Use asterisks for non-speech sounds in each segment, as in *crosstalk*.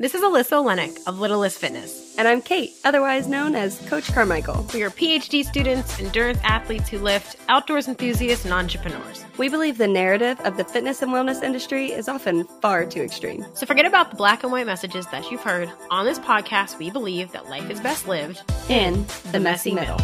This is Alyssa Olenek of Littlest Fitness. And I'm Kait, otherwise known as Coach Carmichael. We are PhD students, endurance athletes who lift, outdoors enthusiasts, and entrepreneurs. We believe the narrative of the fitness and wellness industry is often far too extreme. So forget about the black and white messages that you've heard. On this podcast, we believe that life is best lived in the messy middle.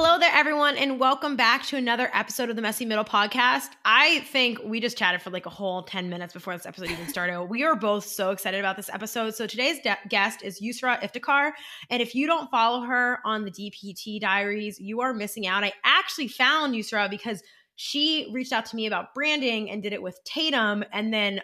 Hello there, everyone, and welcome back to another episode of the Messy Middle podcast. I think we just chatted for like a whole 10 minutes before this episode even started. *laughs* we are both so excited about this episode. So today's de- guest is Yusra Iftikhar. And if you don't follow her on the DPT diaries, you are missing out. I actually found Yusra because she reached out to me about branding and did it with Tatum. And then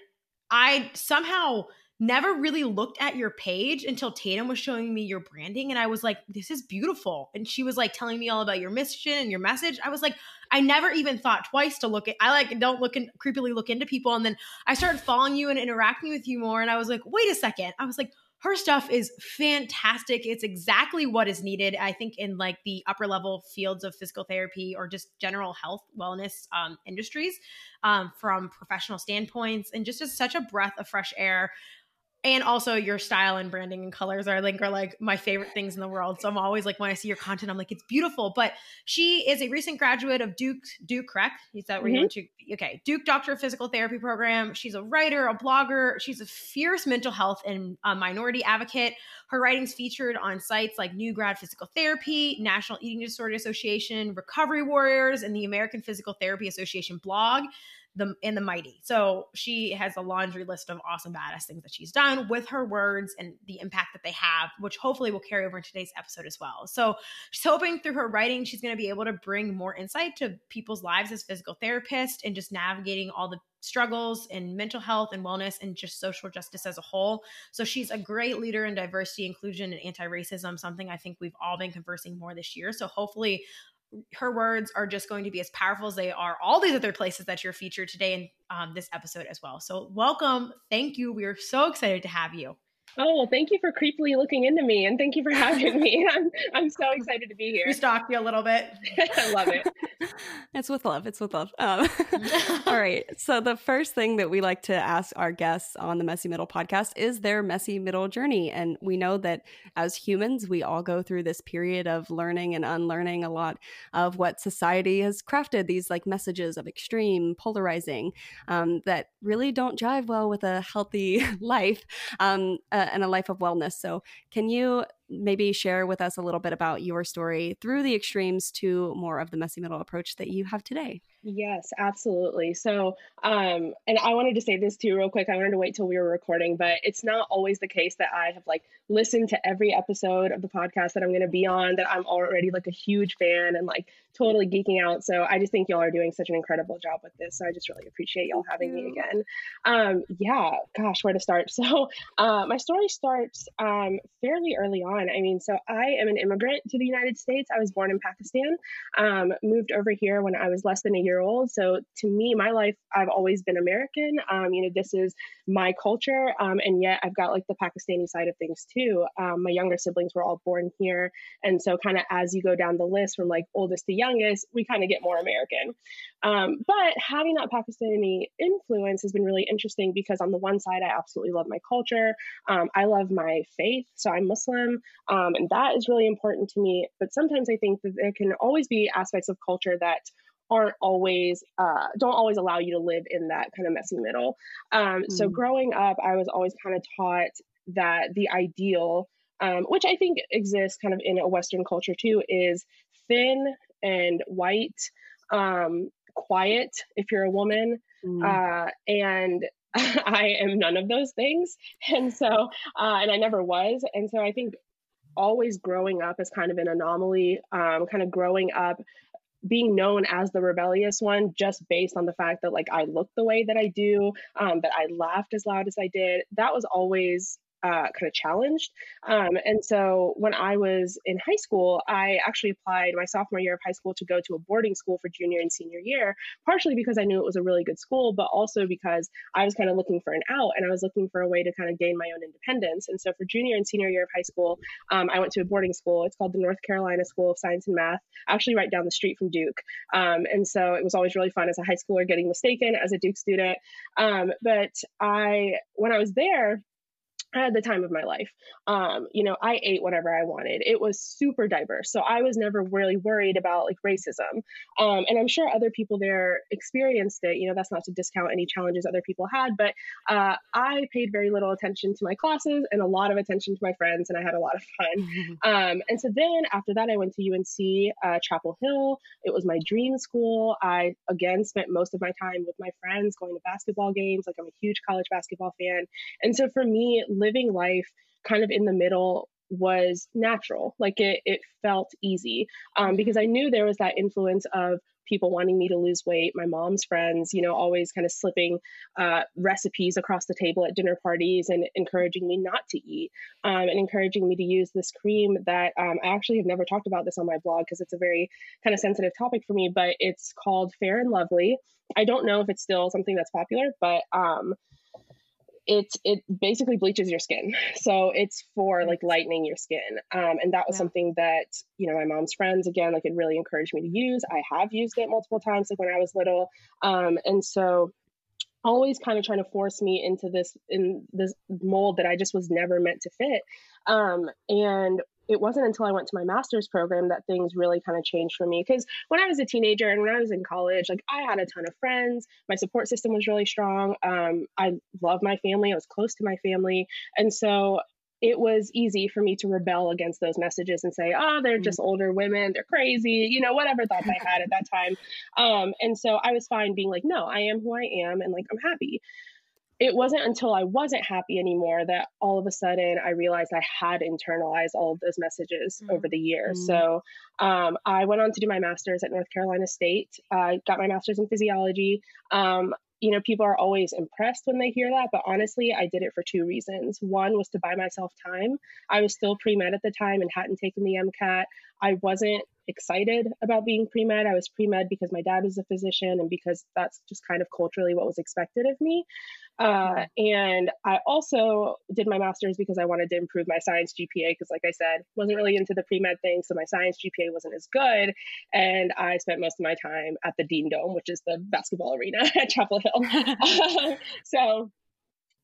I somehow – never really looked at your page until Tatum was showing me your branding and I was like this is beautiful. And she was like telling me all about your mission and your message. I was like I never even thought twice to look at I like don't look and creepily look into people and then I started following you and interacting with you more and I was like wait a second. I was like her stuff is fantastic. It's exactly what is needed, I think, in like the upper level fields of physical therapy or just general health wellness um, industries um, from professional standpoints, and just as such a breath of fresh air and also your style and branding and colors are like are like my favorite things in the world. So I'm always like when I see your content, I'm like it's beautiful. But she is a recent graduate of Duke Duke, correct? Is that where mm-hmm. you went to? Okay, Duke Doctor of Physical Therapy program. She's a writer, a blogger. She's a fierce mental health and minority advocate. Her writings featured on sites like New Grad Physical Therapy, National Eating Disorder Association, Recovery Warriors, and the American Physical Therapy Association blog the in the mighty. So she has a laundry list of awesome badass things that she's done with her words and the impact that they have, which hopefully will carry over in today's episode as well. So she's hoping through her writing she's going to be able to bring more insight to people's lives as physical therapists and just navigating all the struggles in mental health and wellness and just social justice as a whole. So she's a great leader in diversity, inclusion, and anti-racism, something I think we've all been conversing more this year. So hopefully her words are just going to be as powerful as they are all these other places that you're featured today in um, this episode as well. So, welcome. Thank you. We are so excited to have you. Oh, well, thank you for creepily looking into me and thank you for having me. *laughs* I'm, I'm so excited to be here. We stalked you a little bit. *laughs* I love it. *laughs* it's with love. It's with love. Um, all right. So, the first thing that we like to ask our guests on the Messy Middle podcast is their messy middle journey. And we know that as humans, we all go through this period of learning and unlearning a lot of what society has crafted these like messages of extreme, polarizing um, that really don't jive well with a healthy life. Um, uh, and a life of wellness. So, can you maybe share with us a little bit about your story through the extremes to more of the messy middle approach that you have today? Yes, absolutely. So, um, and I wanted to say this too, real quick. I wanted to wait till we were recording, but it's not always the case that I have like listened to every episode of the podcast that I'm going to be on, that I'm already like a huge fan and like totally geeking out. So I just think y'all are doing such an incredible job with this. So I just really appreciate y'all having me again. Um, yeah, gosh, where to start? *laughs* So uh, my story starts um, fairly early on. I mean, so I am an immigrant to the United States. I was born in Pakistan, um, moved over here when I was less than a year old. So to me, my life, I've always been American. Um, you know, this is my culture. Um, and yet I've got like the Pakistani side of things too. Um, my younger siblings were all born here. And so kind of as you go down the list from like oldest to youngest, we kind of get more American. Um, but having that Pakistani influence has been really interesting because on the one side, I absolutely love my culture. Um, I love my faith. So I'm Muslim. Um, and that is really important to me. But sometimes I think that there can always be aspects of culture that aren't always uh, don't always allow you to live in that kind of messy middle. Um, mm. So growing up, I was always kind of taught that the ideal, um, which I think exists kind of in a Western culture too, is thin and white, um, quiet if you're a woman, mm. uh, and *laughs* I am none of those things, *laughs* and so uh, and I never was, and so I think always growing up as kind of an anomaly, um, kind of growing up being known as the rebellious one just based on the fact that like I looked the way that I do, um, that I laughed as loud as I did. That was always uh, kind of challenged. Um, and so when I was in high school, I actually applied my sophomore year of high school to go to a boarding school for junior and senior year, partially because I knew it was a really good school, but also because I was kind of looking for an out and I was looking for a way to kind of gain my own independence. And so for junior and senior year of high school, um, I went to a boarding school. It's called the North Carolina School of Science and Math, actually right down the street from Duke. Um, and so it was always really fun as a high schooler getting mistaken as a Duke student. Um, but I, when I was there, I had the time of my life. Um, you know, I ate whatever I wanted. It was super diverse. So I was never really worried about like racism. Um, and I'm sure other people there experienced it. You know, that's not to discount any challenges other people had, but uh, I paid very little attention to my classes and a lot of attention to my friends, and I had a lot of fun. Um, and so then after that, I went to UNC uh, Chapel Hill. It was my dream school. I again spent most of my time with my friends going to basketball games. Like I'm a huge college basketball fan. And so for me, living life kind of in the middle was natural. Like it, it felt easy um, because I knew there was that influence of people wanting me to lose weight, my mom's friends, you know, always kind of slipping uh, recipes across the table at dinner parties and encouraging me not to eat um, and encouraging me to use this cream that um, I actually have never talked about this on my blog because it's a very kind of sensitive topic for me, but it's called Fair and Lovely. I don't know if it's still something that's popular, but um, it it basically bleaches your skin. *laughs* So it's for like lightening your skin. Um, and that was yeah. something that you know my mom's friends again like it really encouraged me to use. I have used it multiple times like when i was little. Um, and so always kind of trying to force me into this in this mold that i just was never meant to fit. Um, and it wasn't until I went to my master's program that things really kind of changed for me. Because when I was a teenager and when I was in college, like I had a ton of friends. My support system was really strong. Um, I loved my family. I was close to my family. And so it was easy for me to rebel against those messages and say, oh, they're just mm. older women. They're crazy. You know, whatever thoughts I had at that time. Um, and so I was fine being like, no, I am who I am. And like, I'm happy it wasn't until I wasn't happy anymore that all of a sudden I realized I had internalized all of those messages mm-hmm. over the years. Mm-hmm. So um, I went on to do my master's at North Carolina State. I got my master's in physiology. Um, you know, people are always impressed when they hear that, but honestly, I did it for two reasons. One was to buy myself time. I was still pre med at the time and hadn't taken the MCAT. I wasn't excited about being pre med. I was pre med because my dad was a physician and because that's just kind of culturally what was expected of me. Uh, and I also did my master's because I wanted to improve my science GPA because, like I said, wasn't really into the pre med thing, so my science GPA wasn't as good. And I spent most of my time at the Dean Dome, which is the basketball arena *laughs* at Chapel Hill. *laughs* *laughs* so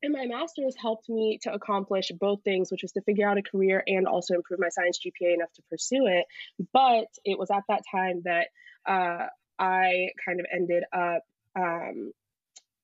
and my master's helped me to accomplish both things, which was to figure out a career and also improve my science GPA enough to pursue it. But it was at that time that uh, I kind of ended up um,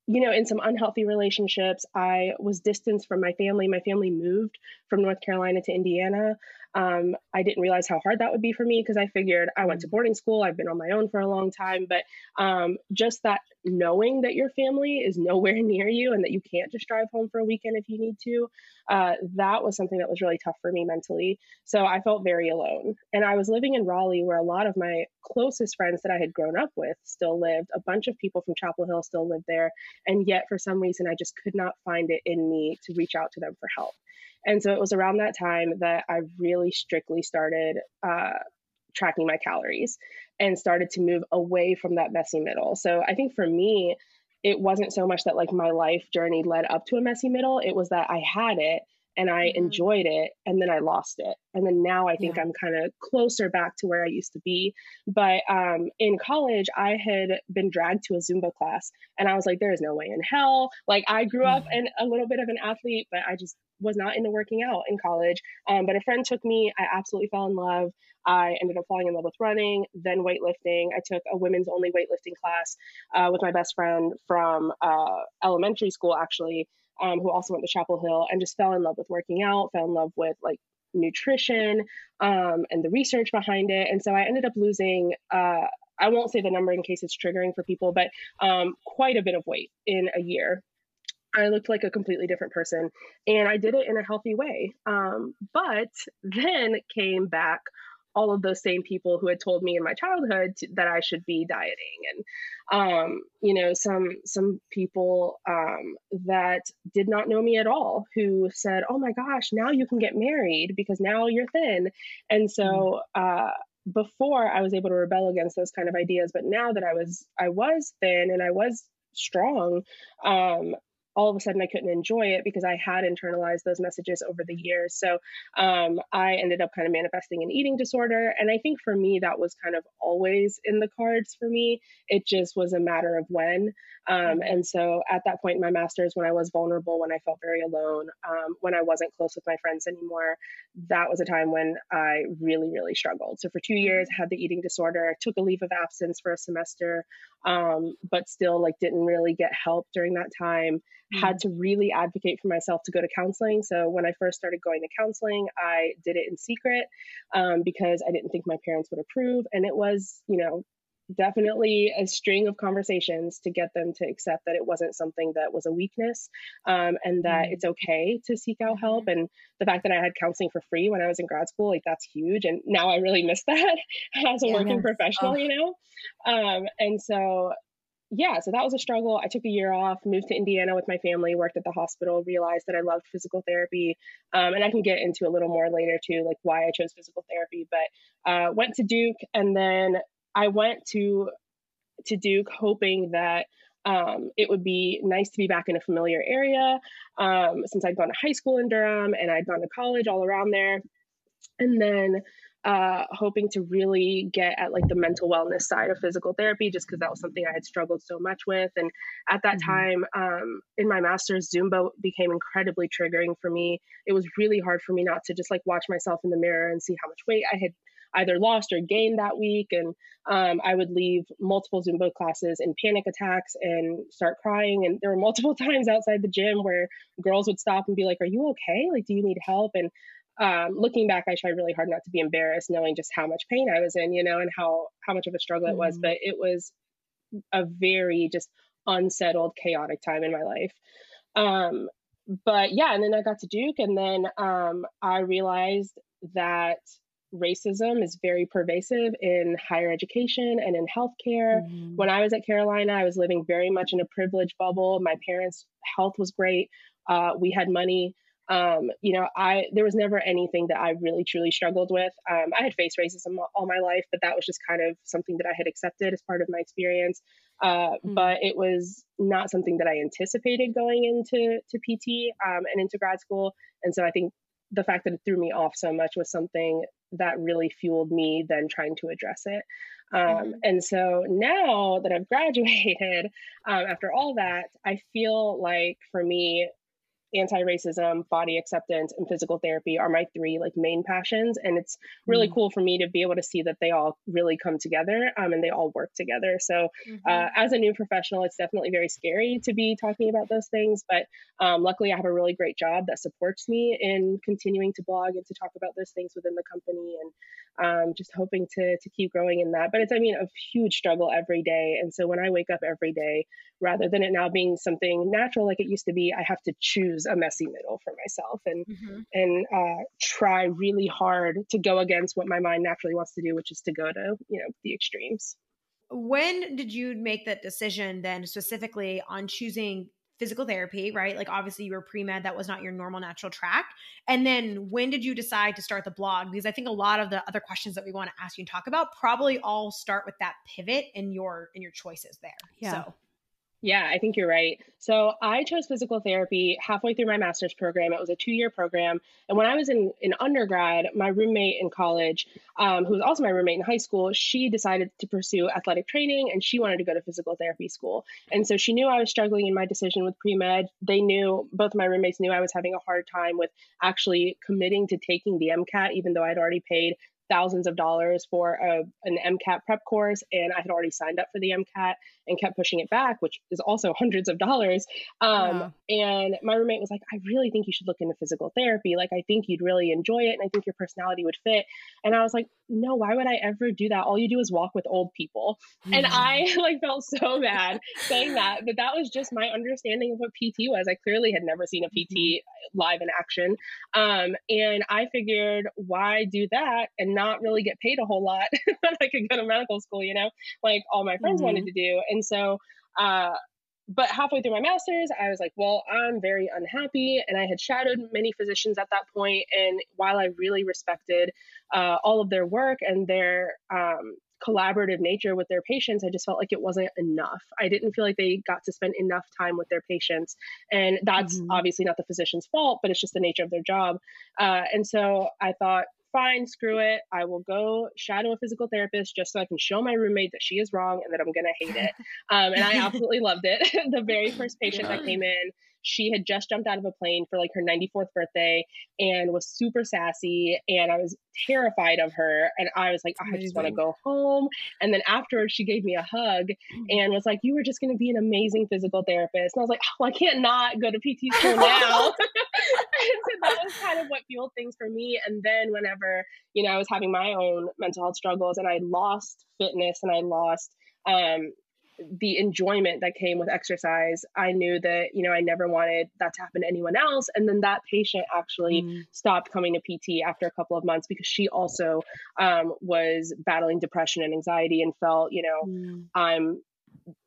you know, in some unhealthy relationships. I was distanced from my family. My family moved from North Carolina to Indiana. Um, I didn't realize how hard that would be for me because I figured I went to boarding school. I've been on my own for a long time, but um, just that knowing that your family is nowhere *laughs* near you and that you can't just drive home for a weekend if you need to, uh, that was something that was really tough for me mentally. So I felt very alone. And I was living in Raleigh where a lot of my closest friends that I had grown up with still lived. A bunch of people from Chapel Hill still lived there. And yet, for some reason, I just could not find it in me to reach out to them for help. And so it was around that time that I really strictly started uh, tracking my calories and started to move away from that messy middle. So I think for me, it wasn't so much that like my life journey led up to a messy middle, it was that I had it and I mm-hmm. enjoyed it and then I lost it. And then now I think yeah. I'm kind of closer back to where I used to be. But um, in college, I had been dragged to a Zumba class and I was like, there is no way in hell. Like I grew up and mm-hmm. a little bit of an athlete, but I just was not into working out in college. Um, but a friend took me. I absolutely fell in love. I ended up falling in love with running, then weightlifting. I took a women's only weightlifting class uh, with my best friend from uh, elementary school, actually, um, who also went to Chapel Hill, and just fell in love with working out, fell in love with like nutrition um, and the research behind it. And so I ended up losing. Uh, I won't say the number in case it's triggering for people, but um, quite a bit of weight in a year. I looked like a completely different person and I did it in a healthy way. Um, but then came back all of those same people who had told me in my childhood to, that I should be dieting and um, you know some some people um, that did not know me at all who said oh my gosh now you can get married because now you're thin and so mm. uh, before I was able to rebel against those kind of ideas but now that I was I was thin and I was strong um, all of a sudden I couldn't enjoy it because I had internalized those messages over the years. So um, I ended up kind of manifesting an eating disorder. And I think for me, that was kind of always in the cards for me. It just was a matter of when. Um, mm-hmm. and so at that point in my master's, when I was vulnerable, when I felt very alone, um, when I wasn't close with my friends anymore, that was a time when I really, really struggled. So for two years, I had the eating disorder, I took a leave of absence for a semester, um, but still like didn't really get help during that time mm-hmm. had to really advocate for myself to go to counseling. So when I first started going to counseling, I did it in secret um, because I didn't think my parents would approve. And it was, you know, definitely a string of conversations to get them to accept that it wasn't something that was a weakness um, and that mm-hmm. it's okay to seek out help mm-hmm. and the fact that i had counseling for free when i was in grad school like that's huge and now i really miss *laughs* that as a yeah, working professional oh. you know um, and so yeah, so that was a struggle. I took a year off, moved to Indiana with my family, worked at the hospital, realized that I loved physical therapy. Um, and I can get into a little more later too, like why I chose physical therapy. But uh, went to Duke, and then I went to to Duke hoping that um, it would be nice to be back in a familiar area um, since I'd gone to high school in Durham and I'd gone to college all around there. And then uh, hoping to really get at like the mental wellness side of physical therapy, just because that was something I had struggled so much with. And at that mm-hmm. time, um, in my master's, Zumba became incredibly triggering for me. It was really hard for me not to just like watch myself in the mirror and see how much weight I had either lost or gained that week. And um, I would leave multiple Zumba classes in panic attacks and start crying. And there were multiple *laughs* times outside the gym where girls would stop and be like, Are you okay? Like, do you need help? And um, looking back, I tried really hard not to be embarrassed, knowing just how much pain I was in, you know, and how how much of a struggle it was. Mm-hmm. But it was a very just unsettled, chaotic time in my life. Um, but yeah, and then I got to Duke, and then um, I realized that racism is very pervasive in higher education and in healthcare. Mm-hmm. When I was at Carolina, I was living very much in a privileged bubble. My parents' health was great. Uh, we had money um, you know, I there was never anything that I really truly struggled with. Um, I had faced racism all my life, but that was just kind of something that I had accepted as part of my experience. Uh, mm-hmm. But it was not something that I anticipated going into to PT um, and into grad school. And so I think the fact that it threw me off so much was something that really fueled me then trying to address it. Um, mm-hmm. And so now that I've *laughs* graduated, um, after all that, I feel like for me, anti-racism body acceptance and physical therapy are my three like main passions and it's really mm-hmm. cool for me to be able to see that they all really come together um, and they all work together so mm-hmm. uh, as a new professional it's definitely very scary to be talking about those things but um, luckily i have a really great job that supports me in continuing to blog and to talk about those things within the company and um, just hoping to to keep growing in that but it's i mean a huge struggle every day and so when i wake up every day rather than it now being something natural like it used to be i have to choose a messy middle for myself and mm-hmm. and uh, try really hard to go against what my mind naturally wants to do which is to go to you know the extremes when did you make that decision then specifically on choosing physical therapy, right? Like obviously you were pre-med, that was not your normal natural track. And then when did you decide to start the blog? Because I think a lot of the other questions that we want to ask you and talk about probably all start with that pivot in your in your choices there. Yeah. So yeah, I think you're right. So I chose physical therapy halfway through my master's program. It was a two year program. And when I was in, in undergrad, my roommate in college, um, who was also my roommate in high school, she decided to pursue athletic training and she wanted to go to physical therapy school. And so she knew I was struggling in my decision with pre med. They knew, both of my roommates knew I was having a hard time with actually committing to taking the MCAT, even though I'd already paid thousands of dollars for a, an MCAT prep course and I had already signed up for the MCAT and kept pushing it back, which is also *laughs* hundreds of dollars. Um, yeah. And my roommate was like, I really think you should look into physical therapy. Like, I think you'd really enjoy it. And I think your personality would fit. And I was like, no, why would I ever do that? All you do is walk with old people. Mm-hmm. And I *laughs* like felt so bad saying that. But that was just my understanding of what PT was. I clearly had never seen a PT mm-hmm. live in action. Um, and I figured, why do that and not really get paid a whole lot *laughs* that I could go to medical school, you know, like all my friends mm-hmm. wanted to do. And so, uh, but halfway through my master's, I was like, well, I'm very unhappy. And I had shadowed many physicians at that point. And while I really respected uh, all of their work and their um, collaborative nature with their patients, I just felt like it wasn't enough. I didn't feel like they got to spend enough time with their patients. And that's mm-hmm. obviously not the physician's fault, but it's just the nature of their job. Uh, and so I thought, fine, screw it. I will go shadow a physical therapist just so I can show my roommate that she is wrong and that I'm going to hate it. *laughs* Um, and I absolutely loved it. *laughs* the very first patient that came in, she had just jumped out of a plane for like her 94th birthday and was super sassy and i was terrified of her and i was like oh, i just want to go home. And then afterwards she gave me a hug mm. and was like you were just going to be an amazing physical therapist. And i was like oh i can't not go to pt school *laughs* now. *laughs* So that was kind of what fueled things for me. And then whenever you know i was having my own mental health struggles and i lost fitness and i lost um, the enjoyment that came with exercise, I knew that, you know, I never wanted that to happen to anyone else. And then that patient actually mm. stopped coming to PT after a couple of months because she also um, was battling depression and anxiety and felt, you know, mm. I'm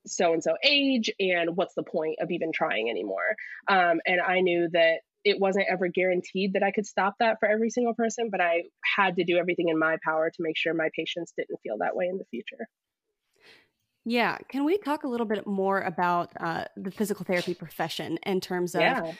so and so age and what's the point of even trying anymore. Um, and I knew that it wasn't ever guaranteed that I could stop that for every single person, but I had to do everything in my power to make sure my patients didn't feel that way in the future. Yeah. Can we talk a little bit more about uh, the physical therapy profession in terms of, yeah.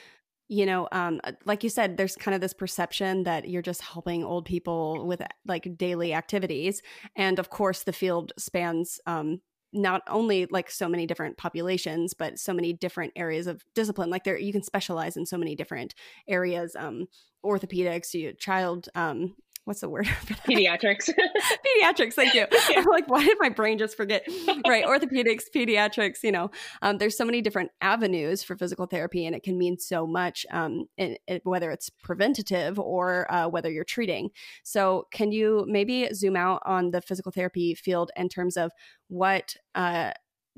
you know, um, uh, like you said, there's kind of this perception that you're just helping old people with like daily activities. And of course, the field spans um, not only like so many different populations but so many different areas of discipline like there you can specialize in so many different areas um orthopedics you child um what's the word? *laughs* Pediatrics. *laughs* pediatrics. Thank you. *laughs* Yeah. I'm like, why did my brain just forget? right. Orthopedics, pediatrics, you know, um, there's so many different avenues for physical therapy and it can mean so much, um, in, in, whether it's preventative or uh, whether you're treating. So can you maybe zoom out on the physical therapy field in terms of what, uh,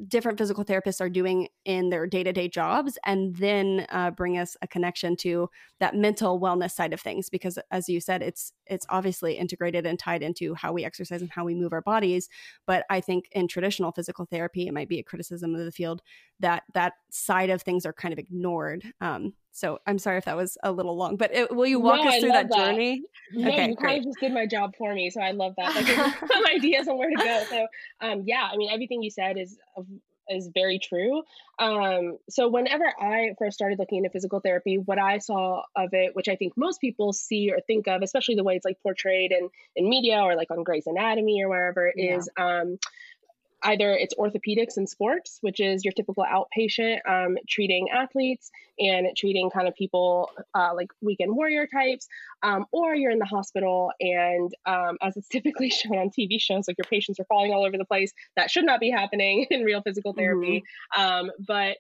different physical therapists are doing in their day-to-day jobs and then uh, bring us a connection to that mental wellness side of things because as you said it's it's obviously integrated and tied into how we exercise and how we move our bodies. But i think in traditional physical therapy it might be a criticism of the field that that side of things are kind of ignored um, so I'm sorry if that was a little long, but it, will you walk no, us through that, that, journey? No, okay, you kind of just did my job for me, so I love that. Like some *laughs* *laughs* ideas on where to go. So um, yeah, I mean everything you said is is very true. Um, so whenever I first started looking into physical therapy, what I saw of it, which I think most people see or think of, especially the way it's like portrayed in in media or like on Grey's Anatomy or wherever, yeah. is um, either it's orthopedics and sports, which is your typical outpatient um, treating athletes and treating kind of people uh, like weekend warrior types, um, or you're in the hospital and um, as it's *laughs* typically shown on TV shows, like your patients are falling all over the place. That should not be happening *laughs* in real physical therapy. Mm-hmm. but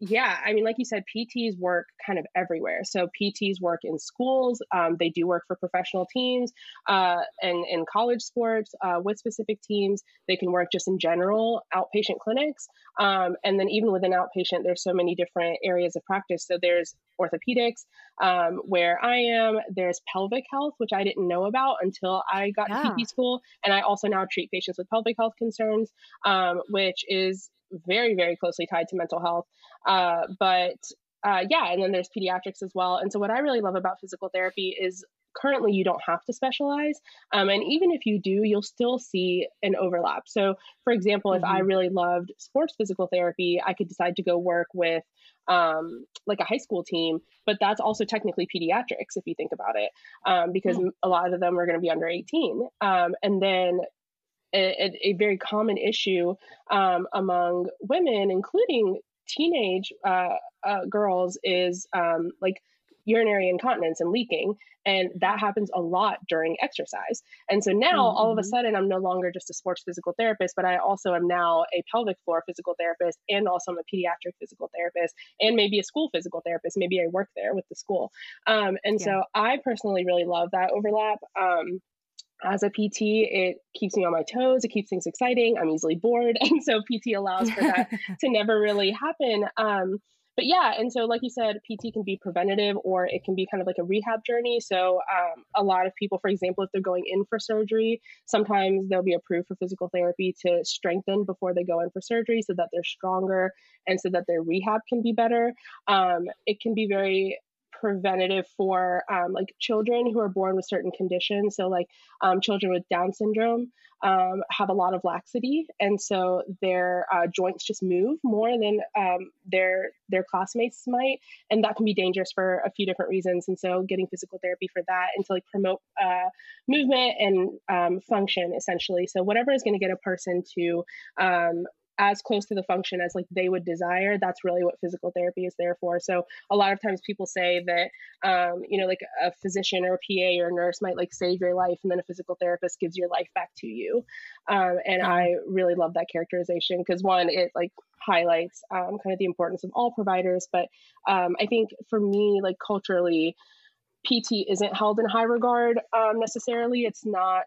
yeah, I mean, like you said, PTs work kind of everywhere. So PTs work in schools. Um, they do work for professional teams uh, and in college sports uh, with specific teams. They can work just in general outpatient clinics. Um, and then even within outpatient, there's so many different areas of practice. So there's orthopedics, um, where I am. There's pelvic health, which I didn't know about until I got yeah. to PT school. And I also now treat patients with pelvic health concerns, um, which is very, very closely tied to mental health. Uh, but uh, yeah, and then there's pediatrics as well. And so, what I really love about physical therapy is currently you don't have to specialize. Um, and even if you do, you'll still see an overlap. So, for example, mm-hmm. if I mm-hmm. really loved sports physical therapy, I could decide to go work with um, like a high school team, but that's also technically pediatrics if you think about it, um, because mm-hmm. a lot of them are going to be under 18. Um, and then a, a, very common issue um, among women, including teenage uh, uh, girls, is um, like urinary incontinence and leaking. And that happens a lot during exercise. And so now mm-hmm. all of a mm-hmm. sudden, I'm no longer just a sports physical therapist, but I also am now a pelvic floor physical therapist and also I'm a pediatric physical therapist and maybe a school physical therapist. Maybe I work there with the school. Um, and yeah. so I personally really love that overlap. Um, as a PT, it keeps me on my toes. It keeps things exciting. I'm easily bored. *laughs* And so PT allows for that *laughs* to never really happen. Um, but yeah, and so like you said, PT can be preventative or it can be kind of like a rehab journey. So um, a lot of people, for example, if they're going in for surgery, sometimes they'll be approved for physical therapy to strengthen before they go in for surgery so that they're stronger and so that their rehab can be better. Um, it can be very preventative for um, like children who are born with certain conditions. So, like um, children with Down syndrome um, have a lot of laxity, and so their uh, joints just move more than um, their their classmates might, and that can be dangerous for a few different reasons. And so, getting physical therapy for that and to like promote uh, movement and um, function essentially. So, whatever is going to get a person to as close to the function as like they would desire that's really what physical therapy is there for so a lot of times people say that um, you know like a physician or a pa or a nurse might like save your life and then a physical therapist gives your life back to you um, and mm-hmm. i really love that characterization because one it like highlights um, kind of the importance of all providers but um, i think for me like culturally PT isn't held in high regard um, necessarily. It's not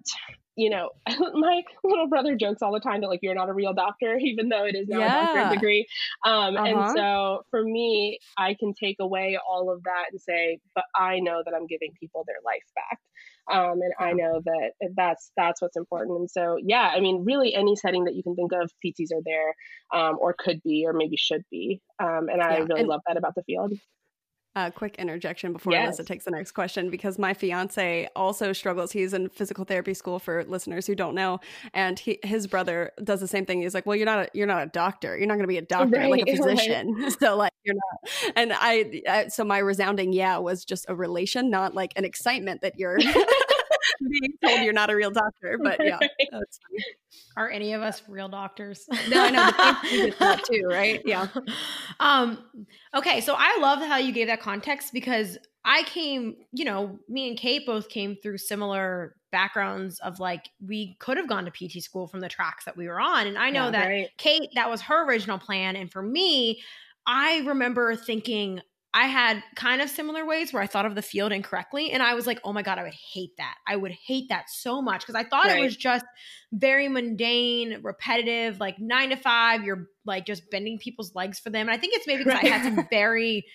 you know, *laughs* my little brother jokes all the time that like you're not a real doctor, *laughs* even though it is now yeah. a doctorate degree. Um, uh-huh. And so for me, I can take away all of that and say, but I know that I'm giving people their life back. Um, and I know that that's that's what's important. And so, yeah, I mean, really, any setting that you can think of, PTs are there, um, or could be, or maybe should be. Um, and I yeah. really and- love that about the field a quick interjection before yes. Alyssa takes the next question because my fiance also struggles. He's in physical therapy school for listeners who don't know, and he, his brother does the same thing. He's like, "Well, you're not a you're not a doctor. You're not going to be a doctor right, like a *laughs* physician. Right. *laughs* So like you're not." And I, I, so my resounding yeah was just a relation, not like an excitement that you're *laughs* *laughs* being told you're not a real doctor. But yeah, that's funny. Are any of us real doctors? no, I know. *laughs* that too, right? Yeah. Um. Okay, so I love how you gave that context because I came, you know, me and Kait both came through similar backgrounds of like we could have gone to PT school from the tracks that we were on, and I know yeah, that right. Kait that was her original plan, and for me. I remember thinking, I had kind of similar ways where I thought of the field incorrectly. And I was like, oh my God, I would hate that. I would hate that so much because I thought right. it was just very mundane, repetitive, like nine to five. You're like just bending people's legs for them. And I think it's maybe because right. I had some *laughs* very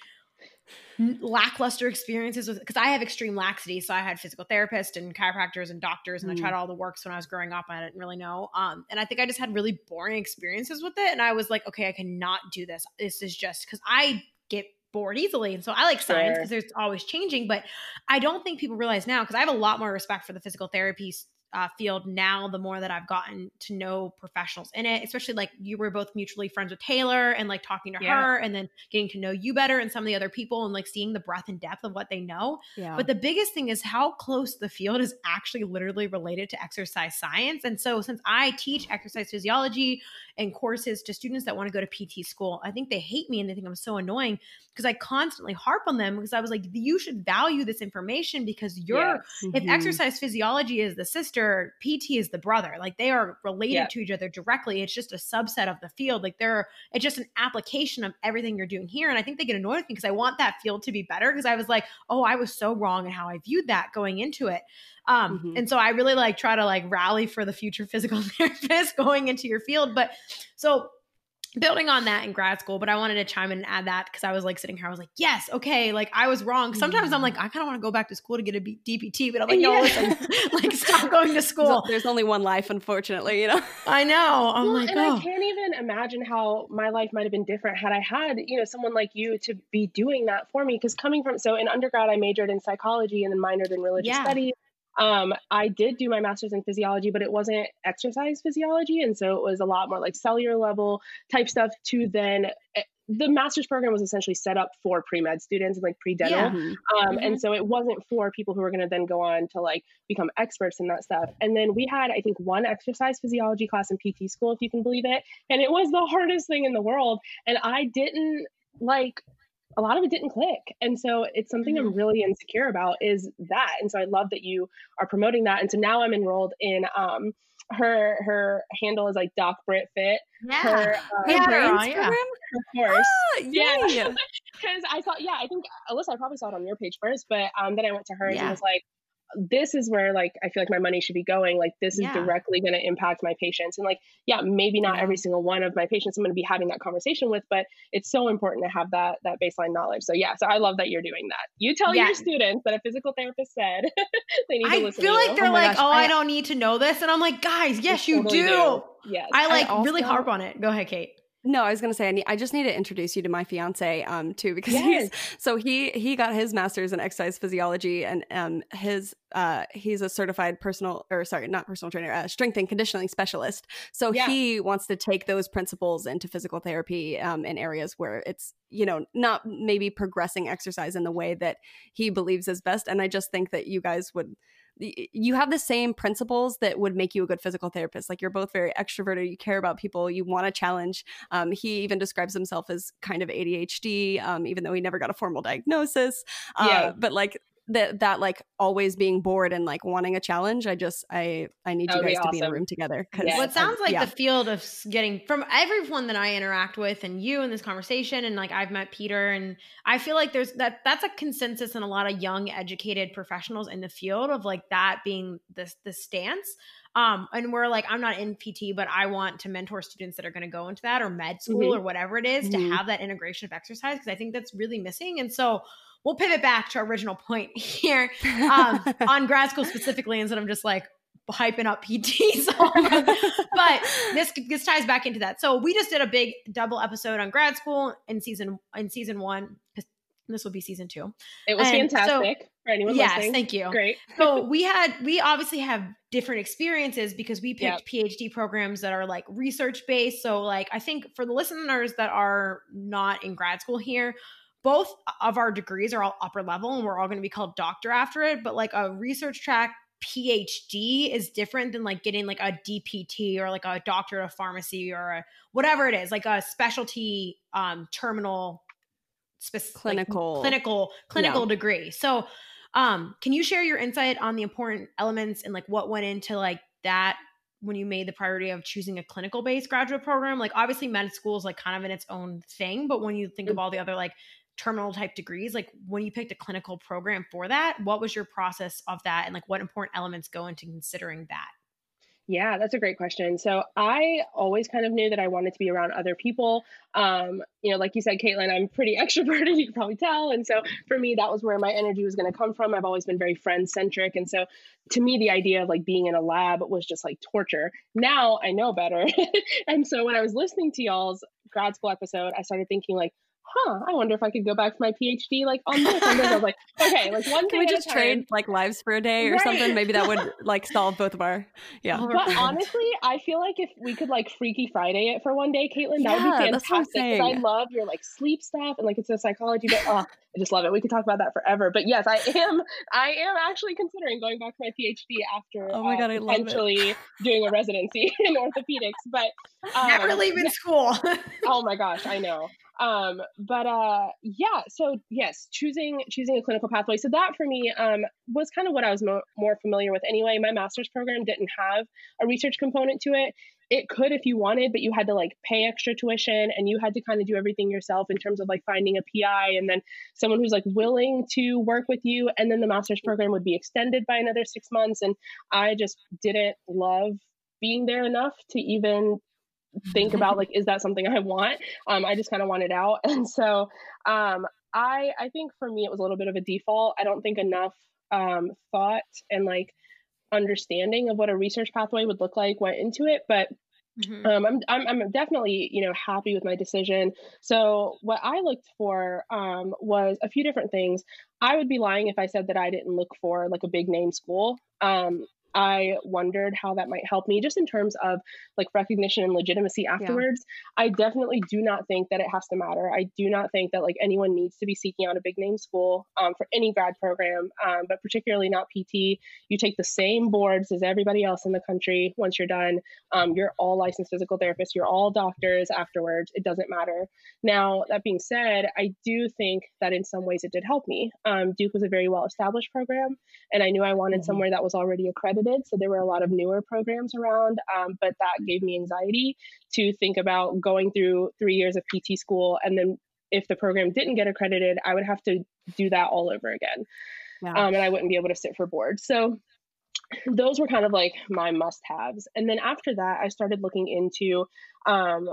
lackluster experiences with because I have extreme laxity. So I had physical therapists and chiropractors and doctors, and mm. I tried mm. all the works when I was growing up. I didn't really know. Um, and I think I just had really boring experiences with it. And I was like, okay, I cannot do this. This is just because I get bored easily. And so I like science because sure. there's always changing, but I don't think people realize now because I have a lot more respect for the physical therapy uh, field now the more that I've gotten to know professionals in it, especially like you were both mutually friends with Taylor and like talking to yeah. her and then getting to know you better and some of the other people and like seeing the breadth and depth of what they know. Yeah. But the biggest thing is how close the field is actually literally related to exercise science. And so since I teach exercise physiology and courses to students that want to go to PT school, I think they hate me and they think I'm so annoying because I constantly harp on them because I was like, you should value this information because you're, mm-hmm. if exercise physiology is the sister, PT is the brother. Like they are related to each other directly. It's just a subset of the field. Like they're, it's just an application of everything you're doing here. And I think they get annoyed with me because I want that field to be better because I was like, oh, I was so wrong in how I viewed that going into it. Um, mm-hmm. and so I really like try to like rally for the future physical *laughs* therapist going into your field. But so building on that in grad school, but I wanted to chime in and add that because I was like sitting here, I was like, yes, okay, like I was wrong. Sometimes mm-hmm. I'm like, I kind of want to go back to school to get a DPT, but I'm like, no, yeah. listen, *laughs* like stop going to *laughs* school. There's only one life, unfortunately, you know. I know. I'm well, like, and oh. I can't even imagine how my life might have been different had I had, you know, someone like you to be doing that for me. Because coming from so in undergrad, I majored in psychology and then minored in religious yeah. studies. Um, I did do my master's in physiology, but it wasn't exercise physiology. And so it was a lot more like cellular level type stuff to then eh, the master's program was essentially set up for pre-med students and like pre-dental. Yeah. Um, mm-hmm. And so it wasn't for people who were going to then go on to like become experts in that stuff. And then we had, I think, one exercise physiology class in PT school, if you can believe it. And it was the hardest thing in the world. And I didn't like a lot of it didn't click. And so it's something mm-hmm. I'm really insecure about is that. And so I love that you are promoting that. And so now I'm enrolled in um her her handle is like Doc Brit Fit. Yeah. Her, uh, yeah, her, yeah. Her course. Ah, yeah. Because *laughs* I thought, yeah, I think Alyssa, I probably saw it on your page first, but um, then I went to hers yeah. and was like, this is where like I feel like my money should be going. Like this is yeah. directly going to impact my patients. And like, yeah, maybe not every single one of my patients I'm going to be having that conversation with, but it's so important to have that that baseline knowledge. So yeah, so I love that you're doing that. You tell yeah. your students that a physical therapist said *laughs* they need to I listen. I feel like they're oh like, gosh, oh, I, I, don't need to know this, and I'm like, guys, yes, you totally do. do. Yes, I like I also, really harp on it. Go ahead, Kait. No, I was gonna say I, need, I just need to introduce you to my fiance um too because yes. he's so he he got his master's in exercise physiology and um his uh he's a certified personal or sorry not personal trainer uh, strength and conditioning specialist so yeah. he wants to take those principles into physical therapy um in areas where it's you know not maybe progressing exercise in the way that he believes is best and I just think that you guys would you have the same principles that would make you a good physical therapist. Like you're both very extroverted, you care about people, you want to challenge. Um, he even describes himself as kind of ADHD, um, even though he never got a formal diagnosis. Uh, yeah. But like that that like always being bored and like wanting a challenge i just i i need that you guys to be in a room together because yeah. well, it sounds like yeah. the field of getting from everyone that i interact with and you in this conversation and like i've met peter and i feel like there's that that's a consensus in a lot of young educated professionals in the field of like that being this the stance um, and we're like, I'm not in PT, but I want to mentor students that are going to go into that or med school mm-hmm. or whatever it is mm-hmm. to have that integration of exercise because I think that's really missing. And so we'll pivot back to our original point *laughs* here um, *laughs* on grad school specifically instead of just like hyping up PTs. but this this ties back into that. So we just did a big double episode on grad school in season in season one. This will be season two. It was and fantastic so, for anyone yes, listening. thank you. Great. *laughs* so we had we obviously have different experiences because we picked yep. PhD programs that are like research based. So like I think for the listeners that are not in grad school here, both of our degrees are all upper level and we're all going to be called doctor after it but like a research track phd is different than like getting like a dpt or like a doctor of pharmacy or a, whatever it is like a specialty um terminal specific clinical like, clinical clinical yeah. degree so um can you share your insight on the important elements and like what went into like that when you made the priority of choosing a clinical based graduate program like obviously med school is like kind of in its own thing but when you think of mm. all the other like terminal type degrees like when you picked a clinical program for that what was your process of that and like what important elements go into considering that yeah, that's a great question. So I always kind of knew that I wanted to be around other people. Um, you know, like you said, Caitlin, I'm pretty *laughs* extroverted, you can probably tell. And so for me, that was where my energy was going to come from. I've always been very friend centric. And so to me, the idea of like being in a lab was just like torture. Now I know better. *laughs* and so when I was listening to y'all's grad school episode, I started thinking like, huh, I wonder if I could go back to my PhD like on this. And I was like, *laughs* okay, like one Can we just trade like lives for a day or right. something? Maybe that would *laughs* like solve both of our yeah. But honestly, I feel like if we could like Freaky Friday it for one day, Caitlin, that yeah, would be fantastic. Because I love your like sleep stuff and like it's a psychology, but oh, I just love it. We could talk about that forever. But yes, I am I am actually considering going back to my PhD after oh my God, uh, potentially doing a residency *laughs* in orthopedics. But um, never leaving school. oh my gosh, I know um but uh yeah so yes choosing choosing a clinical pathway. So that for me um was kind of what i was mo- more familiar with anyway. My master's program didn't have a research component to it. It could if you wanted but you had to like pay extra tuition and you had to kind of do everything yourself in terms of like finding a pi and then someone who's like willing to work with you. And then the master's program would be extended by another six months. And i just didn't love being there enough to even think *laughs* about like is that something i want um, i just kind of wanted out *laughs* and so um, i i think for me it was a little bit of a default i don't think enough um, thought and like understanding of what a research pathway would look like went into it but Mm-hmm. Um, I'm, I'm, I'm definitely you know happy with my decision. So what I looked for um, was a few different things. I would be lying if I said that I didn't look for like a big name school. Um, I wondered how that might help me just in terms of like recognition and legitimacy afterwards. Yeah. I definitely do not think that it has to matter. I do not think that like anyone needs to be seeking out a big name school um, for any grad program, um, but particularly not PT. You take the same boards as everybody else in the country once you're done. Um, you're all licensed physical therapists, you're all doctors afterwards. It doesn't matter. Now, that being said, I do think that in some ways it did help me. Um, Duke was a very well established program, and I knew I wanted mm-hmm. somewhere that was already accredited. So there were a lot of newer programs around, um, but that gave me anxiety to think about going through three years of PT school. And then if the program didn't get accredited, I would have to do that all over again. Um, and I wouldn't be able to sit for board. So those were kind of like my must haves. And then after that, I started looking into um,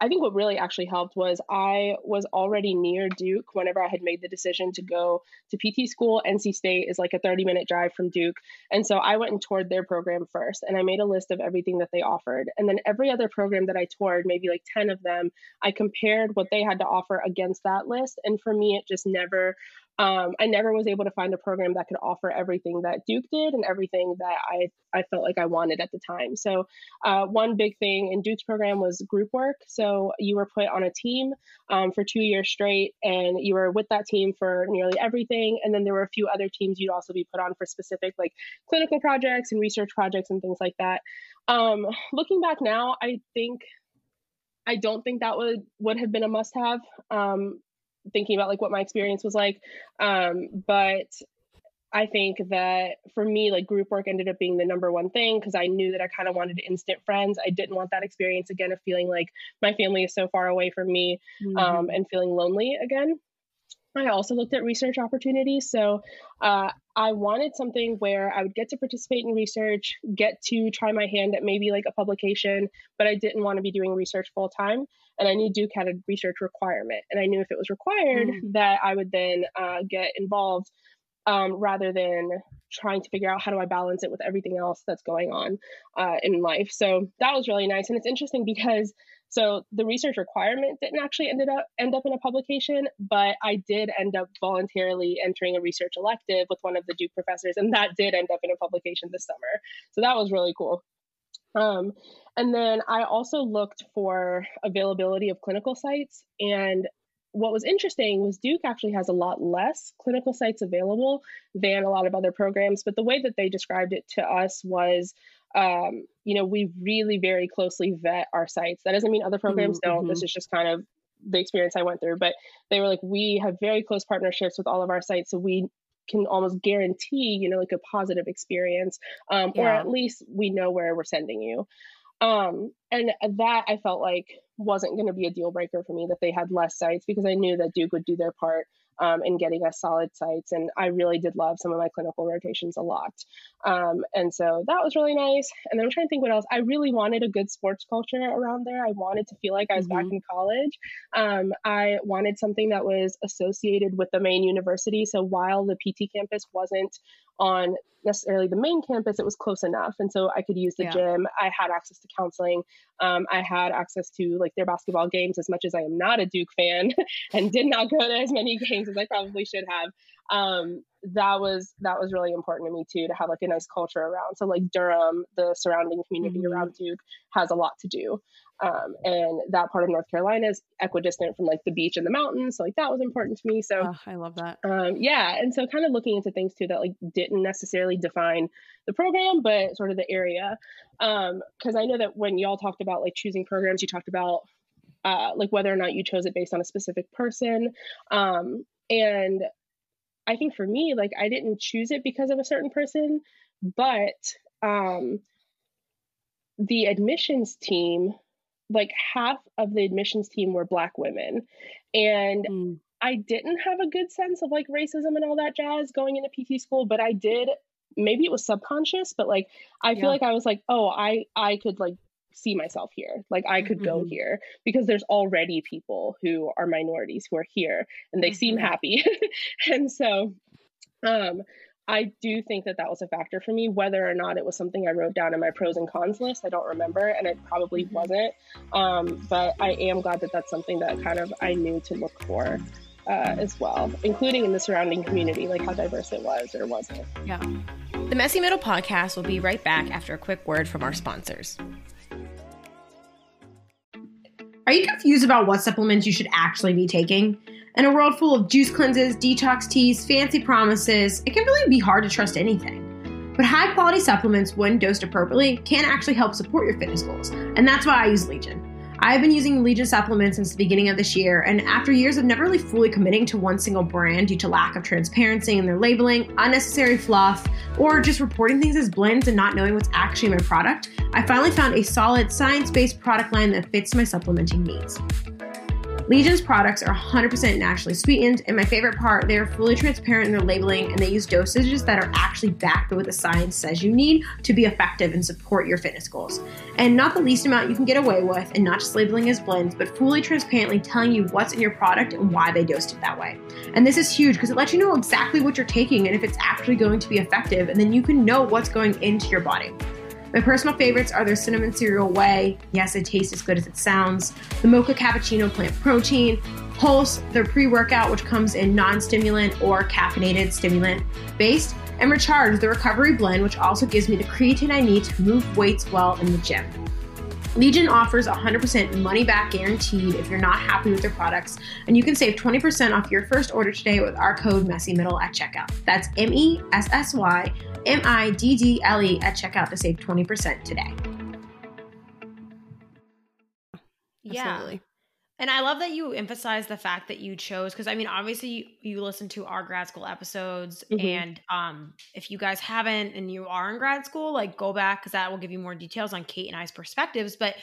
I think what really actually helped was I was already near Duke whenever I had made the decision to go to PT school. NC State is like a 30 minute drive from Duke. And so I went and toured their program first and I made a list of everything that they offered. And then every other program that I toured, maybe like 10 of them, I compared what they had to offer against that list. And for me, it just never um, I never was able to find a program that could offer everything that Duke did and everything that I, I felt like I wanted at the time. So, uh, one big thing in Duke's program was group work. So, you were put on a team um, for two years straight, and you were with that team for nearly everything. And then there were a few other teams you'd also be put on for specific, like clinical projects and research projects and things like that. Um, looking back now, I think I don't think that would would have been a must have. Um, thinking about like what my experience was like. Um, but I think that for me, like group work ended up being the number one thing because I knew that I kind of wanted instant friends. I didn't want that experience again of feeling like my family is so far away from me mm-hmm. um, and feeling lonely again. I also looked at research opportunities. So uh, I wanted something where I would get to participate in research, get to try my hand at maybe like a publication, but I didn't want to be doing research full time. And I knew Duke had a research requirement. And I knew if it was required, mm. that I would then uh, get involved um, rather than trying to figure out how do I balance it with everything else that's going on uh, in life. So that was really nice. And it's interesting because so the research requirement didn't actually ended up end up in a publication, but I did end up voluntarily entering a research elective with one of the Duke professors, and that did end up in a publication this summer. So that was really cool. Um, and then I also looked for availability of clinical sites. And what was interesting was Duke actually has a lot less clinical sites available than a lot of other programs. But the way that they described it to us was um, you know, we really very closely vet our sites. That doesn't mean other programs mm-hmm. don't. This is just kind of the experience I went through. But they were like, we have very close partnerships with all of our sites. So we can almost guarantee, you know, like a positive experience, um, yeah. or at least we know where we're sending you. Um, and that I felt like wasn't going to be a deal breaker for me that they had less sites because I knew that Duke would do their part um, in getting us solid sites. And I really did love some of my clinical rotations a lot. Um, and so that was really nice. And then I'm trying to think what else. I really wanted a good sports culture around there. I wanted to feel like I was mm-hmm. back in college. Um, I wanted something that was associated with the main university. So while the PT campus wasn't on necessarily the main campus, it was close enough. And so I could use the yeah. gym. I had access to counseling. Um, I had access to like their basketball games as much as I am not a Duke fan *laughs* and did not go to as many *laughs* games as I probably should have. Um, that was that was really important to me too to have like a nice culture around. So like Durham, the surrounding community mm-hmm. around Duke has a lot to do. Um, and that part of North Carolina is equidistant from like the beach and the mountains. So like that was important to me. So oh, I love that. Um, yeah. And so kind of looking into things too that like didn't necessarily define the program, but sort of the area. Um, cause I know that when y'all talked about like choosing programs, you talked about uh, like whether or not you chose it based on a specific person. Um, and I think for me, like I didn't choose it because of a certain person, but um, the admissions team like half of the admissions team were black women and mm. i didn't have a good sense of like racism and all that jazz going into pt school but i did maybe it was subconscious but like i feel yeah. like i was like oh i i could like see myself here like i could go mm-hmm. here because there's already people who are minorities who are here and they mm-hmm. seem happy *laughs* and so um I do think that that was a factor for me. Whether or not it was something I wrote down in my pros and cons list, I don't remember, and it probably mm-hmm. wasn't. Um, but I am glad that that's something that kind of I knew to look for uh, as well, including in the surrounding community, like how diverse it was or wasn't. Yeah. The Messy Middle podcast will be right back after a quick word from our sponsors. Are you confused about what supplements you should actually be taking? In a world full of juice cleanses, detox teas, fancy promises, it can really be hard to trust anything. But high quality supplements, when dosed appropriately, can actually help support your fitness goals. And that's why I use Legion. I've been using Legion supplements since the beginning of this year, and after years of never really fully committing to one single brand due to lack of transparency in their labeling, unnecessary fluff, or just reporting things as blends and not knowing what's actually in my product, I finally found a solid science based product line that fits my supplementing needs. Legion's products are 100% naturally sweetened, and my favorite part, they are fully transparent in their labeling and they use dosages that are actually backed by what the science says you need to be effective and support your fitness goals. And not the least amount you can get away with, and not just labeling as blends, but fully transparently telling you what's in your product and why they dosed it that way. And this is huge because it lets you know exactly what you're taking and if it's actually going to be effective, and then you can know what's going into your body. My personal favorites are their cinnamon cereal whey. Yes, it tastes as good as it sounds. The mocha cappuccino plant protein. Pulse, their pre workout, which comes in non stimulant or caffeinated stimulant based. And Recharge, the recovery blend, which also gives me the creatine I need to move weights well in the gym. Legion offers 100% money back guaranteed if you're not happy with their products, and you can save 20% off your first order today with our code MESSYMIDDLE at checkout. That's M E S S Y M I D D L E at checkout to save 20% today. Yeah. Absolutely. And I love that you emphasize the fact that you chose because I mean obviously you, you listen to our grad school episodes mm-hmm. and um if you guys haven't and you are in grad school like go back cuz that will give you more details on Kait and I's perspectives but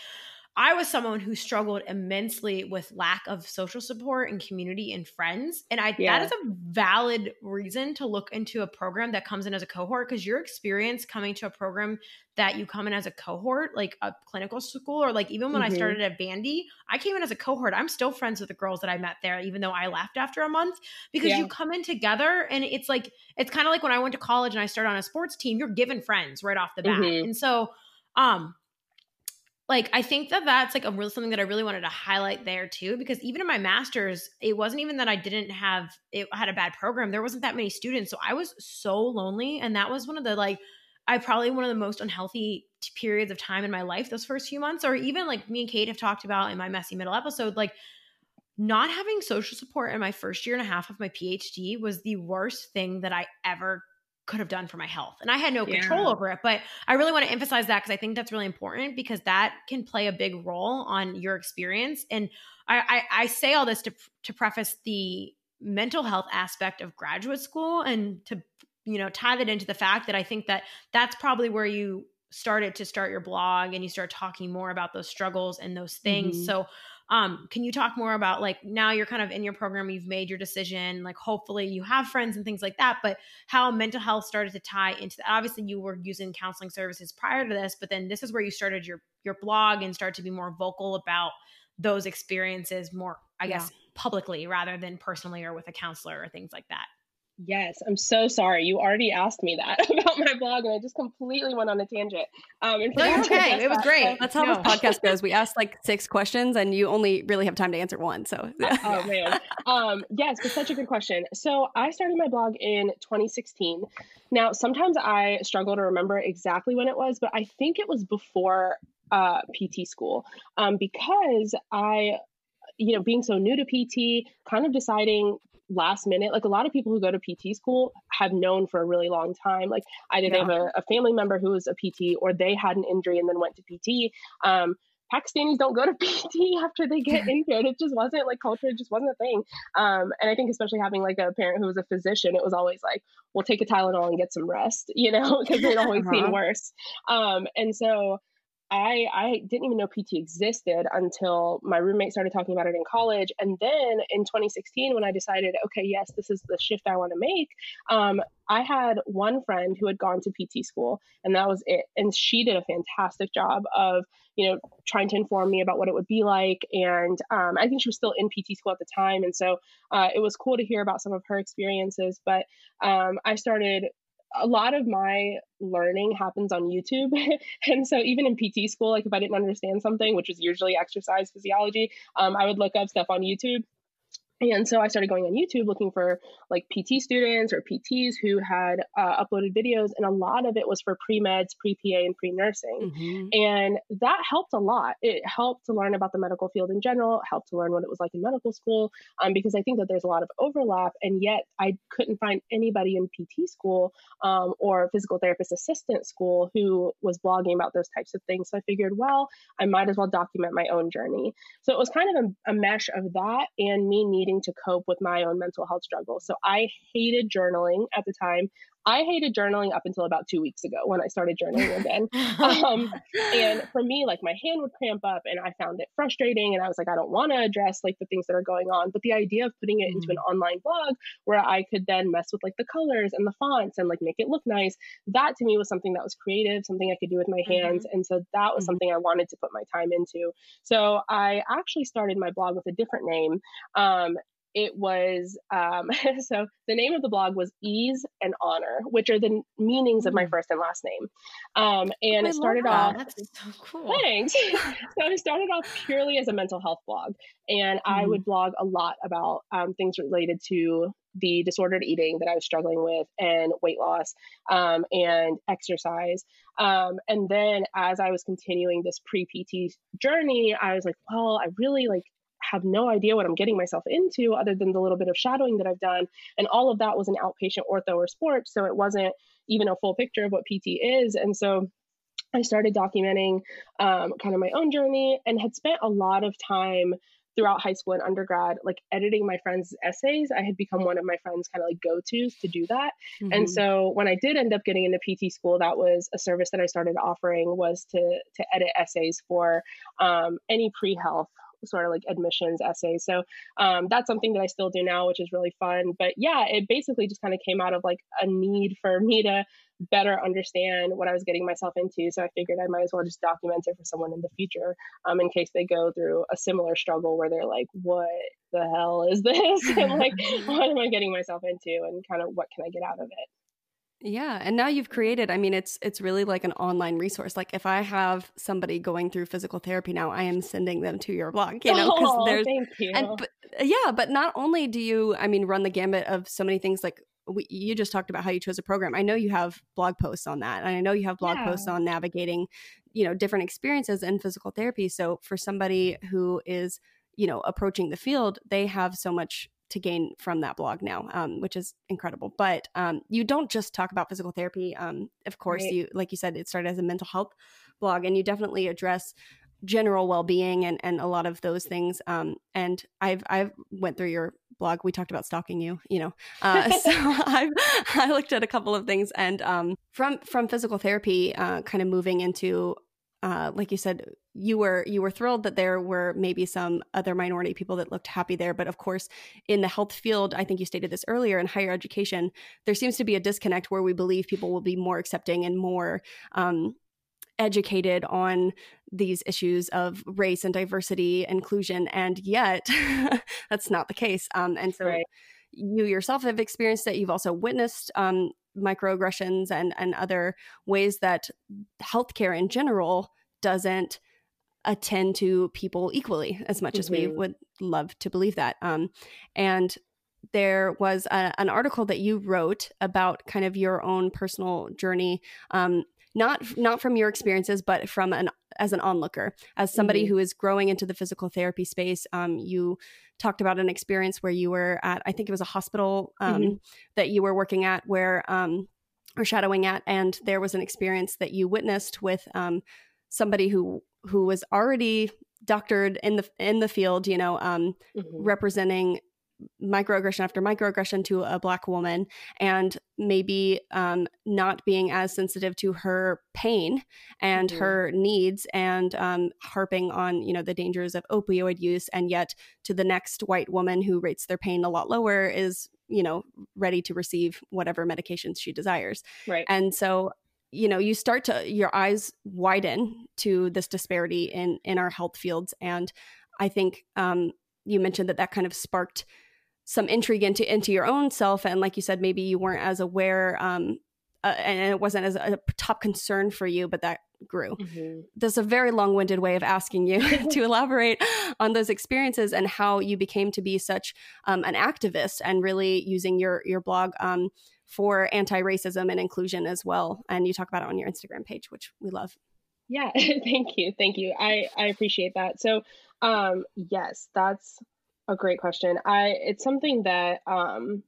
I was someone who struggled immensely with lack of social support and community and friends. And I yeah. that is a valid reason to look into a program that comes in as a cohort because your experience coming to a program that you come in as a cohort, like a clinical school, or like even when mm-hmm. I started at Bandy, I came in as a cohort. I'm still friends with the girls that I met there, even though I left after a month, because yeah. you come in together and it's like it's kind of like when I went to college and I started on a sports team, you're given friends right off the bat. Mm-hmm. And so um like I think that that's like a real something that I really wanted to highlight there too because even in my masters it wasn't even that I didn't have it had a bad program. There wasn't that many students. So I was so lonely and that was one of the like I probably one of the most unhealthy periods of time in my life those first few months or even like me and Kait have talked about in my messy middle episode like not having social support in my first year and a half of my PhD was the worst thing that I ever could have done for my health. And I had no control yeah. over it. But I really want to emphasize that because I think that's really important because that can play a big role on your experience. And I, I, I say all this to, to preface the mental health aspect of graduate school and to, you know, tie that into the fact that I think that that's probably where you started to start your blog and you start talking more about those struggles and those things. Mm-hmm. So um, can you talk more about like now you're kind of in your program, you've made your decision, like hopefully you have friends and things like that, but how mental health started to tie into that? Obviously, you were using counseling services prior to this, but then this is where you started your your blog and start to be more vocal about those experiences more, I guess, publicly rather than personally or with a counselor or things like that. Yes, I'm so sorry. You already asked me that *laughs* about my blog, and I just completely went on a tangent. Um, and okay, it was great. That's how no. this podcast goes. We asked like six questions, and you only really have time to answer one. So, yeah. oh man, um, yes, but such a good question. So, I started my blog in 2016. Now, sometimes I struggle to remember exactly when it was, but I think it was before uh, PT school um, because I you know, being so new to PT, kind of deciding last minute. Like a lot of people who go to PT school have known for a really long time. Like either yeah. they have a, a, family member who was a PT or they had an injury and then went to PT. Um, Pakistanis don't go to *laughs* PT after they get injured. It just wasn't like culture, it just wasn't a thing. Um, and I think especially having like a parent who was a physician, it was always like, "We'll take a Tylenol and get some rest, *laughs* you know, because they'd always uh-huh. seen worse. Um, and so I I didn't even know PT existed until my roommate started talking about it in college, and then in 2016 when I decided, okay, yes, this is the shift I want to make. Um, I had one friend who had gone to PT school, and that was it. And she did a fantastic job of you know trying to inform me about what it would be like, and um, I think she was still in PT school at the time, and so uh, it was cool to hear about some of her experiences. But um, I started a lot of my learning happens on YouTube. *laughs* and so even in PT school, like if I didn't understand something, which was usually exercise physiology, um, I would look up stuff on YouTube. And so I started going on YouTube looking for like PT students or PTs who had uh, uploaded videos, and a lot of it was for pre meds, pre PA, and pre nursing. Mm-hmm. And that helped a lot. It helped to learn about the medical field in general, helped to learn what it was like in medical school, um, because I think that there's a lot of overlap. And yet I couldn't find anybody in PT school um, or physical therapist assistant school who was blogging about those types of things. So I figured, well, I might as well document my own journey. So it was kind of a, a mesh of that and me needing needing to cope with my own mental health struggles. So I hated journaling at the time. I hated journaling up until about two weeks ago when I started journaling again. *laughs* um, and *laughs* for me, like my hand would cramp up and I found it frustrating. And I was like, I don't want to address like the things that are going on. But the idea of putting it into an mm. online blog where I could then mess with like the colors and the fonts and like make it look nice, that to me was something that was creative, something I could do with my hands. Mm-hmm. And so that was mm-hmm. something I wanted to put my time into. So I actually started my blog with a different name. Um, it was um, *laughs* so the name of the blog was ease and honor which are the meanings of my mm. first and last name um, and I it started off that's so cool thanks *laughs* *laughs* so it started off purely as a mental health blog and mm. i would mm. blog a lot about um, things related to the disordered eating that I was struggling with and weight loss um, and exercise. Um, and then as I was continuing this pre PT journey, I was like, well, I really like have no idea what I'm getting myself into other than the little bit of shadowing that I've done. And all of that was an outpatient ortho or sports. So it wasn't even a full picture of what PT is. And so I started documenting um, kind of my own journey and had spent a lot of time throughout high school and undergrad, like editing my friends' essays. I had become one of my friends' kind of like go tos to do that. Mm-hmm. And so when I did end up getting into PT school, that was a service that I started offering was to to edit essays for um, any pre health sort of like admissions essays. So um, that's something that I still do now, which is really fun. But yeah, it basically just kind of came out of like a need for *laughs* me to better understand what I was getting myself into. So I figured I might as well just document it for someone in the future um, in case they go through a similar struggle where they're like, what the hell is this? *laughs* and like, *laughs* what am I getting myself into? And kind of what can I get out of it? Yeah, and now you've created, I mean it's it's really like an online resource. Like if I have somebody going through physical therapy now, I am sending them to your blog, you know, cuz oh, there's thank you. And but, yeah, but not only do you I mean run the gambit of so many things like we, you just talked about how you chose a program. I know you have blog posts on that. And I know you have blog yeah. posts on navigating, you know, different experiences in physical therapy. So for somebody who is, you know, approaching the field, they have so much to gain from that blog now, um, which is incredible. But um, you don't just talk about physical therapy. Um, of course, right. you like you said, it started as a mental health blog, and you definitely address general well-being and, and a lot of those things. Um, and I've I've went through your blog. We talked about stalking you, you know. Uh, *laughs* so *laughs* I've I looked at a couple of things, and um, from from physical therapy, uh, kind of moving into uh, like you said, you were you were thrilled that there were maybe some other minority people that looked happy there, but of course, in the health field, I think you stated this earlier in higher education, there seems to be a disconnect where we believe people will be more accepting and more um, educated on these issues of race and diversity, inclusion, and yet *laughs* that's not the case. Um, and so. Right. You yourself have experienced that. You've also witnessed um, microaggressions and and other ways that healthcare in general doesn't attend to people equally as much mm-hmm. as we mm-hmm. would love to believe that. Um, and there was a, an article that you wrote about kind of your own personal journey um, not not from your experiences but from an as an onlooker as somebody mm-hmm. who is growing into the physical therapy space um, you talked about an experience where you were at i think it was a hospital um, mm-hmm. that you were working at where um, or shadowing at and there was an experience that you witnessed with um, somebody who who was already doctored in the in the field you know um, mm-hmm. representing microaggression after microaggression to a black woman and maybe um, not being as sensitive to her pain and mm-hmm. her needs and um, harping on you know the dangers of opioid use and yet to the next white woman who rates their pain a lot lower is you know ready to receive whatever medications she desires right and so you know you start to your eyes widen to this disparity in in our health fields and i think um you mentioned that that kind of sparked some intrigue into into your own self and like you said maybe you weren't as aware um, uh, and it wasn't as a top concern for you, but that grew. Mm-hmm. There's a very long winded way of asking you *laughs* *laughs* to elaborate on those experiences and how you became to be such um, an activist and really using your your blog um, for anti racism and inclusion as well. And you talk about it on your Instagram page, which we love. Yeah, *laughs* thank you, thank you. I I appreciate that. So, um, yes, that's a great question. I it's something that um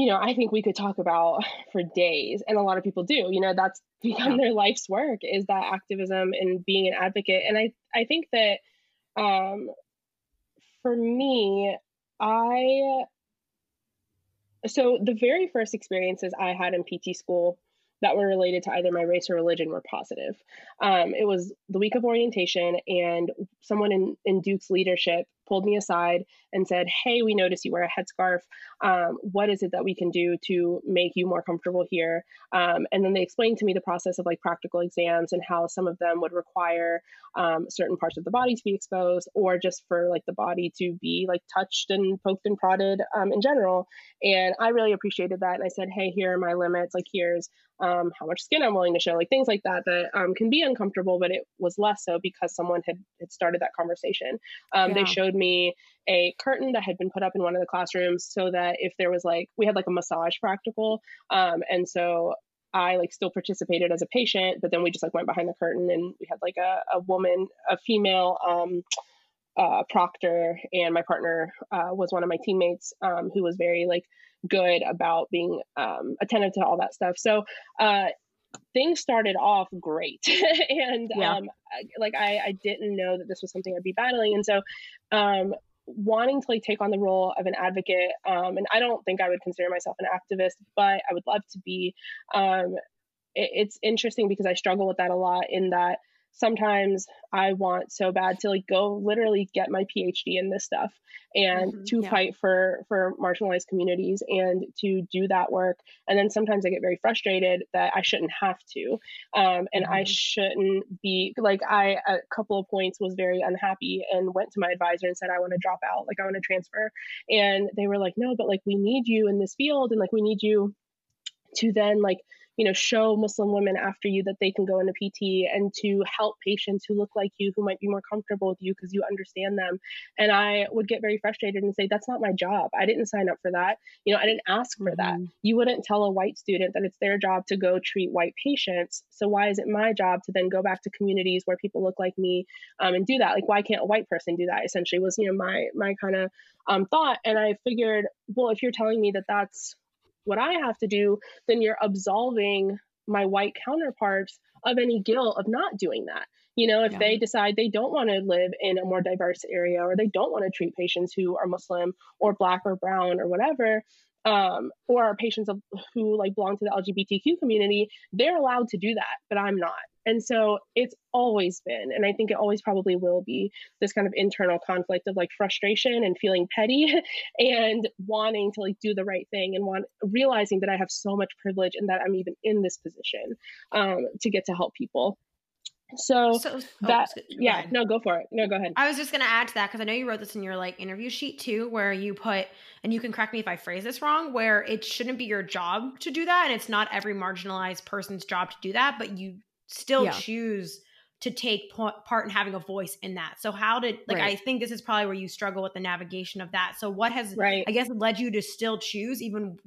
you know, I think we could talk about for days, and a lot of people do. You know, that's *laughs* become their life's work is that activism and being an advocate. And I, I think that um, for me, I so the very first experiences I had in PT school that were related to either my race or religion were positive. Um, it was the week of orientation, and someone in, in Duke's leadership pulled me aside and said, Hey, we notice you wear a headscarf. Um, what is it that we can do to make you more comfortable here? Um, and then they explained to me the process of like practical exams and how some of them would require um, certain parts of the body to be exposed or just for like the body to be like touched and poked and prodded um, in general. And I really appreciated that. And I said, Hey, here are my limits. Like, here's um, how much skin I'm willing to show, like things like that, that um, can be uncomfortable, but it was less so because someone had, had started that conversation. Um, yeah. They showed me a curtain that had been put up in one of the classrooms so that if there was like, we had like a massage practical. Um, and so I like still participated as a patient, but then we just like went behind the curtain and we had like a, a woman, a female, um, uh, proctor and my partner uh, was one of my teammates um, who was very like good about being um, attentive to all that stuff. So uh, things started off great, *laughs* and yeah. um, like I, I didn't know that this was something I'd be battling, and so um, wanting to like take on the role of an advocate um, and i don't think i would consider myself an activist but i would love to be um, it, it's interesting because i struggle with that a lot in that sometimes I want so bad to like go literally get my PhD in this stuff and mm-hmm, to yeah. fight for for marginalized communities and to do that work. And then sometimes I get very frustrated that I shouldn't have to, um, and mm-hmm. I shouldn't be like I a couple of points was very unhappy and went to my advisor and said I want to drop out, like I want to transfer, and they were like, no, but like we need you in this field and like we need you to then like you know show muslim women after you that they can go into pt and to help patients who look like you who might be more comfortable with you because you understand them. And i would get very frustrated and say that's not my job. I didn't sign up for that. You know i didn't ask for that. Mm-hmm. you wouldn't tell a white student that it's their job to go treat white patients. So why is it my job to then go back to communities where people look like me um, and do that? Like why can't a white person do that? Essentially was you know my my kind of um, thought. And i figured well if you're telling me that that's what I have to do, then you're absolving my white counterparts of any guilt of not doing that. You know, if yeah. they decide they don't want to live in a more diverse area or they don't want to treat patients who are Muslim or black or brown or whatever, um, or are patients of, who like belong to the LGBTQ community, they're allowed to do that, but I'm not. And so it's always been, and I think it always probably will be, this kind of internal conflict of like frustration and feeling petty *laughs* and wanting to like do the right thing and want realizing that I have so much privilege and that I'm even in this position um, to get to help people. So, so oh, that oh, yeah, no, go for it. No, go ahead. I was just gonna add to that because I know you wrote this in your like interview sheet too, where you put, and you can correct me if I phrase this wrong, where it shouldn't be your job to do that, and it's not every marginalized person's job to do that, but you still yeah. choose to take part in having a voice in that. So how did like right. I think this is probably where you struggle with the navigation of that. So what has right. I guess led you to still choose even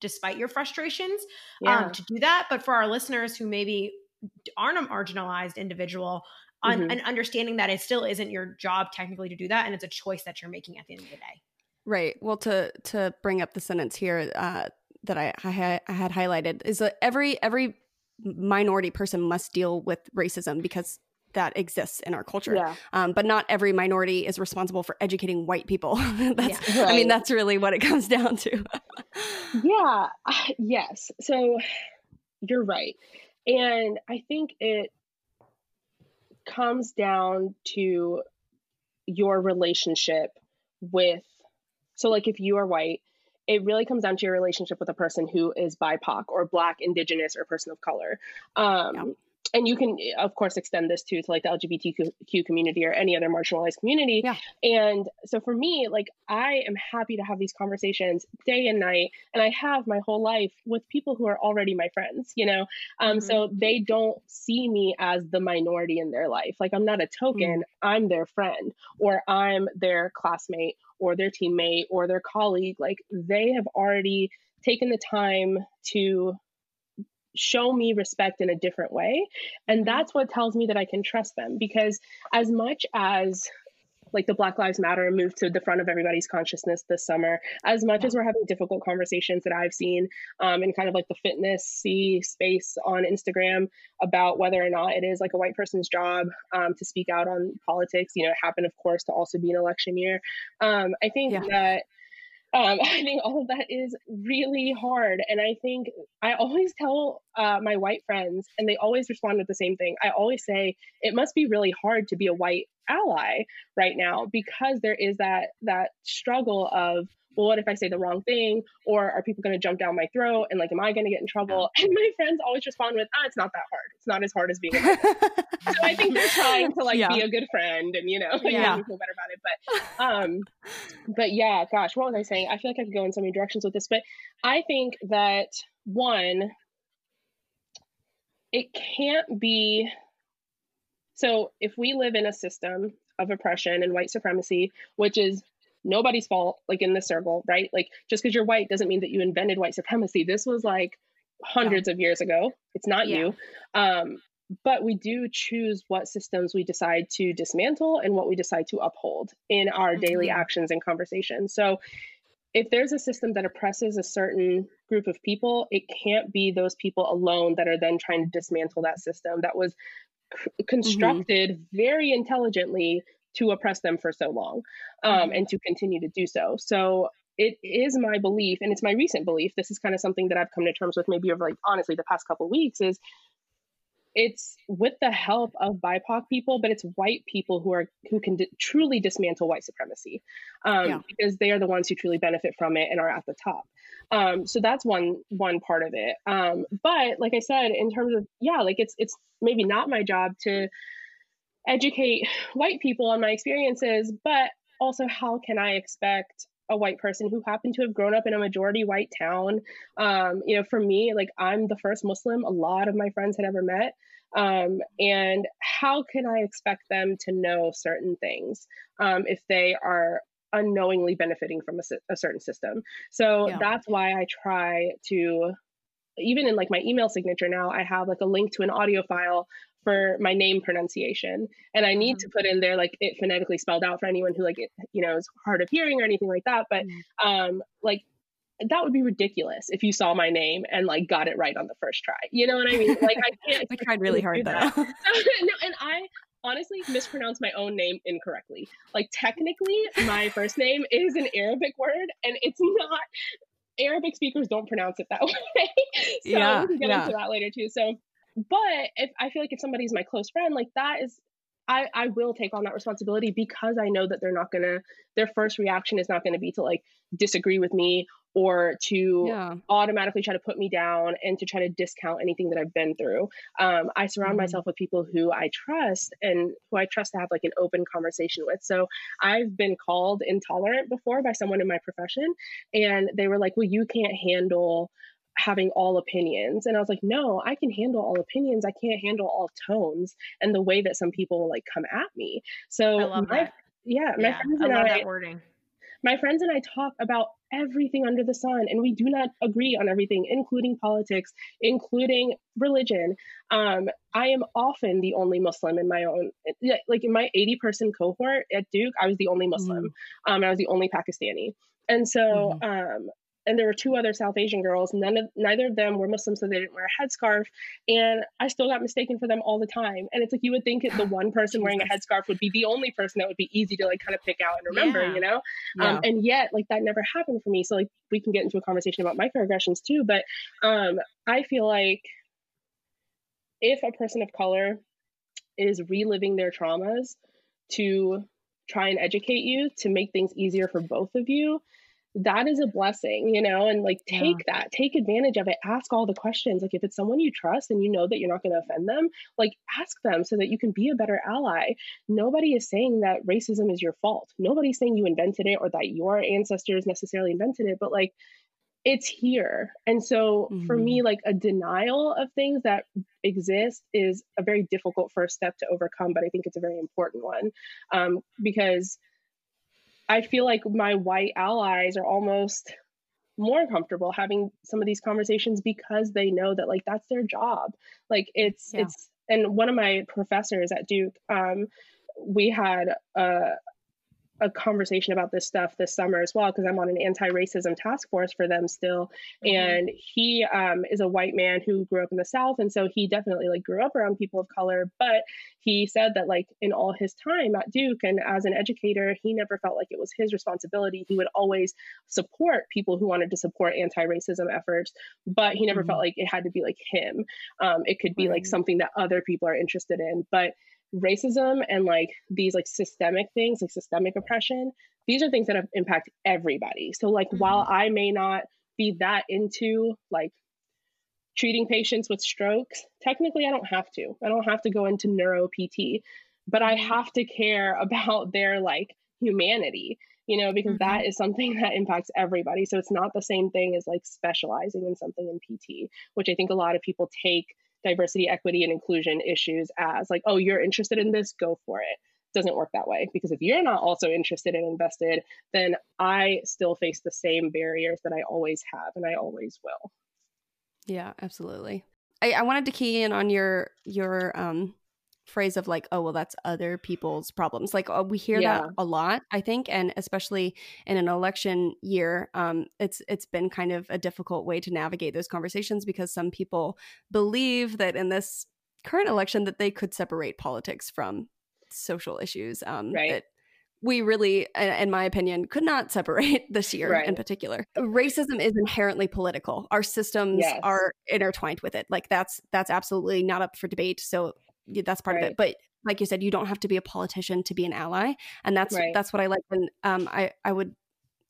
despite your frustrations um, yeah. um, to do that? But for our listeners who maybe aren't a marginalized individual on, mm-hmm. and understanding that it still isn't your job technically to do that and it's a choice that you're making at the end of the day right well to to bring up the sentence here uh, that I, I, had, I had highlighted is that every every minority person must deal with racism because that exists in our culture. Yeah. Um, but not every minority is responsible for educating white people. *laughs* that's, yeah, right. I mean, that's really what it comes down to. yeah. Yes. So you're right. And I think it comes down to your relationship with, so like if you are white, it really comes down to your relationship with a person who is BIPOC or Black, Indigenous, or person of color. Um, yeah. And you can of course extend this to, to like the lgbtq community or any other marginalized community yeah. and so for me like i am happy to have these conversations day and night and i have my whole life with people who are already my friends you know um mm-hmm. so they don't see me as the minority in their life like i'm not a token mm-hmm. i'm their friend or i'm their classmate or their teammate or their colleague like they have already taken the time to show me respect in a different way. And mm-hmm. that's what tells me that I can trust them because as much as like the Black Lives Matter moved to the front of everybody's consciousness this summer. As much as we're having difficult conversations that I've seen um, in kind of like the fitness space on Instagram about whether or not it is like a white person's job um, to speak out on politics, you know, it happened, of course, to also be an election year. Um, I think yeah. that um, *laughs* I think all of that is really hard. And I think I always tell uh, my white friends, and they always respond with the same thing. I always say, it must be really hard to be a white ally right now because there is that that struggle of well, what if I say the wrong thing? Or are people going to jump down my throat? And like, am I going to get in trouble? And my friends always respond with, ah, it's not that hard. It's not as hard as being *laughs* so I think they're trying to like yeah. be a good friend and, you know, like, yeah. feel better about it. But, um, but yeah, gosh, what was I saying? I feel like I could go in so many directions with this, but I think that one, it can't be so if we live in a system of oppression and white supremacy, which is nobody's fault, like in this circle, right? Like just because you're white doesn't mean that you invented white supremacy. This was like hundreds yeah. of years ago. It's not yeah. you. Um, but we do choose what systems we decide to dismantle and what we decide to uphold in our mm-hmm. daily actions and conversations. So if there's a system that oppresses a certain group of people, it can't be those people alone that are then trying to dismantle that system that was c- constructed mm-hmm. very intelligently to oppress them for so long um, mm-hmm. and to continue to do so. So it is my belief, and it's my recent belief. This is kind of something that I've come to terms with maybe over like honestly the past couple weeks is it's with the help of BIPOC people, but it's white people who are who can d- truly dismantle white supremacy um, yeah. because they are the ones who truly benefit from it and are at the top. Um, so that's one one part of it. Um, but like I said, in terms of yeah, like it's it's maybe not my job to educate white people on my experiences, but also how can I expect a white person who happened to have grown up in a majority white town. Um, you know, for me, like I'm the first Muslim a lot of my friends had ever met. Um, and how can I expect them to know certain things um, if they are unknowingly benefiting from a, a certain system? So yeah. that's why I try to even in like my email signature now, I have like a link to an audio file for my name pronunciation and i need mm-hmm. to put in there like it phonetically spelled out for anyone who like it, you know is hard of hearing or anything like that but mm-hmm. um like that would be ridiculous if you saw my name and like got it right on the first try you know what i mean like i *laughs* can't i tried really hard though *laughs* no, and i honestly mispronounce my own name incorrectly like technically my first name is an arabic word and it's not Arabic speakers don't pronounce it that *laughs* way. so yeah, we can get yeah. into that later too. So but if I feel like if somebody's my close friend, like that is I, I will take on that responsibility because I know that they're not gonna their first reaction is not gonna be to like disagree with me or to yeah. automatically try to put me down and to try to discount anything that I've been through. Um, I surround mm-hmm. myself with people who I trust and who I trust to have like an open conversation with. So I've been called intolerant before by someone in my profession, and they were like, "Well, you can't handle." Having all opinions. And I was like, no, I can handle all opinions. I can't handle all tones and the way that some people like come at me. So my, yeah, my yeah, friends and I, that wording. My friends and I talk about everything under the sun, and we do not agree on everything, including politics, including religion. Um, I am often the only Muslim in my own, like in my 80 person cohort at Duke, I was the only Muslim. Mm-hmm. Um, I was the only Pakistani. And so mm-hmm. um, and there were two other South Asian girls. None of neither of them were Muslim, so they didn't wear a headscarf. And I still got mistaken for them all the time. And it's like you would think the one *gasps* person wearing a headscarf would be the only person that would be easy to like kind of pick out and remember, yeah. you know. Yeah. Um, and yet, like that never happened for me. So like we can get into a conversation about microaggressions too. But um, I feel like if a person of color is reliving their traumas to try and educate you to make things easier for both of you that is a blessing, you know, and like take yeah. that, take advantage of it, ask all the questions. Like if it's someone you trust and you know that you're not going to offend them, like ask them so that you can be a better ally. Nobody is saying that racism is your fault. Nobody's saying you invented it or that your ancestors necessarily invented it, but like it's here. And so mm-hmm. for me, mm-hmm. like a denial of things that exist is a very difficult first step to overcome, but I think it's a very important one um, because I feel like my white allies are almost more comfortable having some of these conversations because they know that like that's their job. Like it's yeah. it's and one of my professors at Duke, um, we had a a conversation about this stuff this summer as well because I'm on an anti-racism task force for them still. Mm-hmm. And he um, is a white man who grew up in the South, and so he definitely like grew up around people of color. But he said that like in all his time at Duke and as an educator, he never felt like it was his responsibility. He would always support people who wanted to support anti-racism efforts, but he never mm-hmm. felt like it had to be like him. Um, it could be right. like something that other people are interested in, but racism and like these like systemic things like systemic oppression these are things that have impact everybody so like mm-hmm. while i may not be that into like treating patients with strokes technically i don't have to i don't have to go into neuro pt but i mm-hmm. have to care *laughs* about their like humanity you know because mm-hmm. that is something *laughs* that impacts everybody so it's not the same thing as like specializing in something in pt which i think a lot of people take diversity, equity, and inclusion issues as like, oh, you're interested in this, go for it. Doesn't work that way because if you're not also interested and invested, then I still face the same barriers that I always have and I always will. Yeah, absolutely. I, I wanted to key in on your your um phrase of like, oh, well, that's other people's problems. Like uh, we hear yeah. that a lot, I think, and especially in an election year, um, it's it's been kind of a difficult way to navigate those conversations because some people believe that in this current election that they could separate politics from social issues. Um, right. That we really, in my opinion, could not separate *laughs* this year right. in particular. Racism is inherently political. Our systems yes. are intertwined with it. Like that's that's absolutely not up for debate. So that's part right. of it but like you said you don't have to be a politician to be an ally and that's right. that's what i like and um, i i would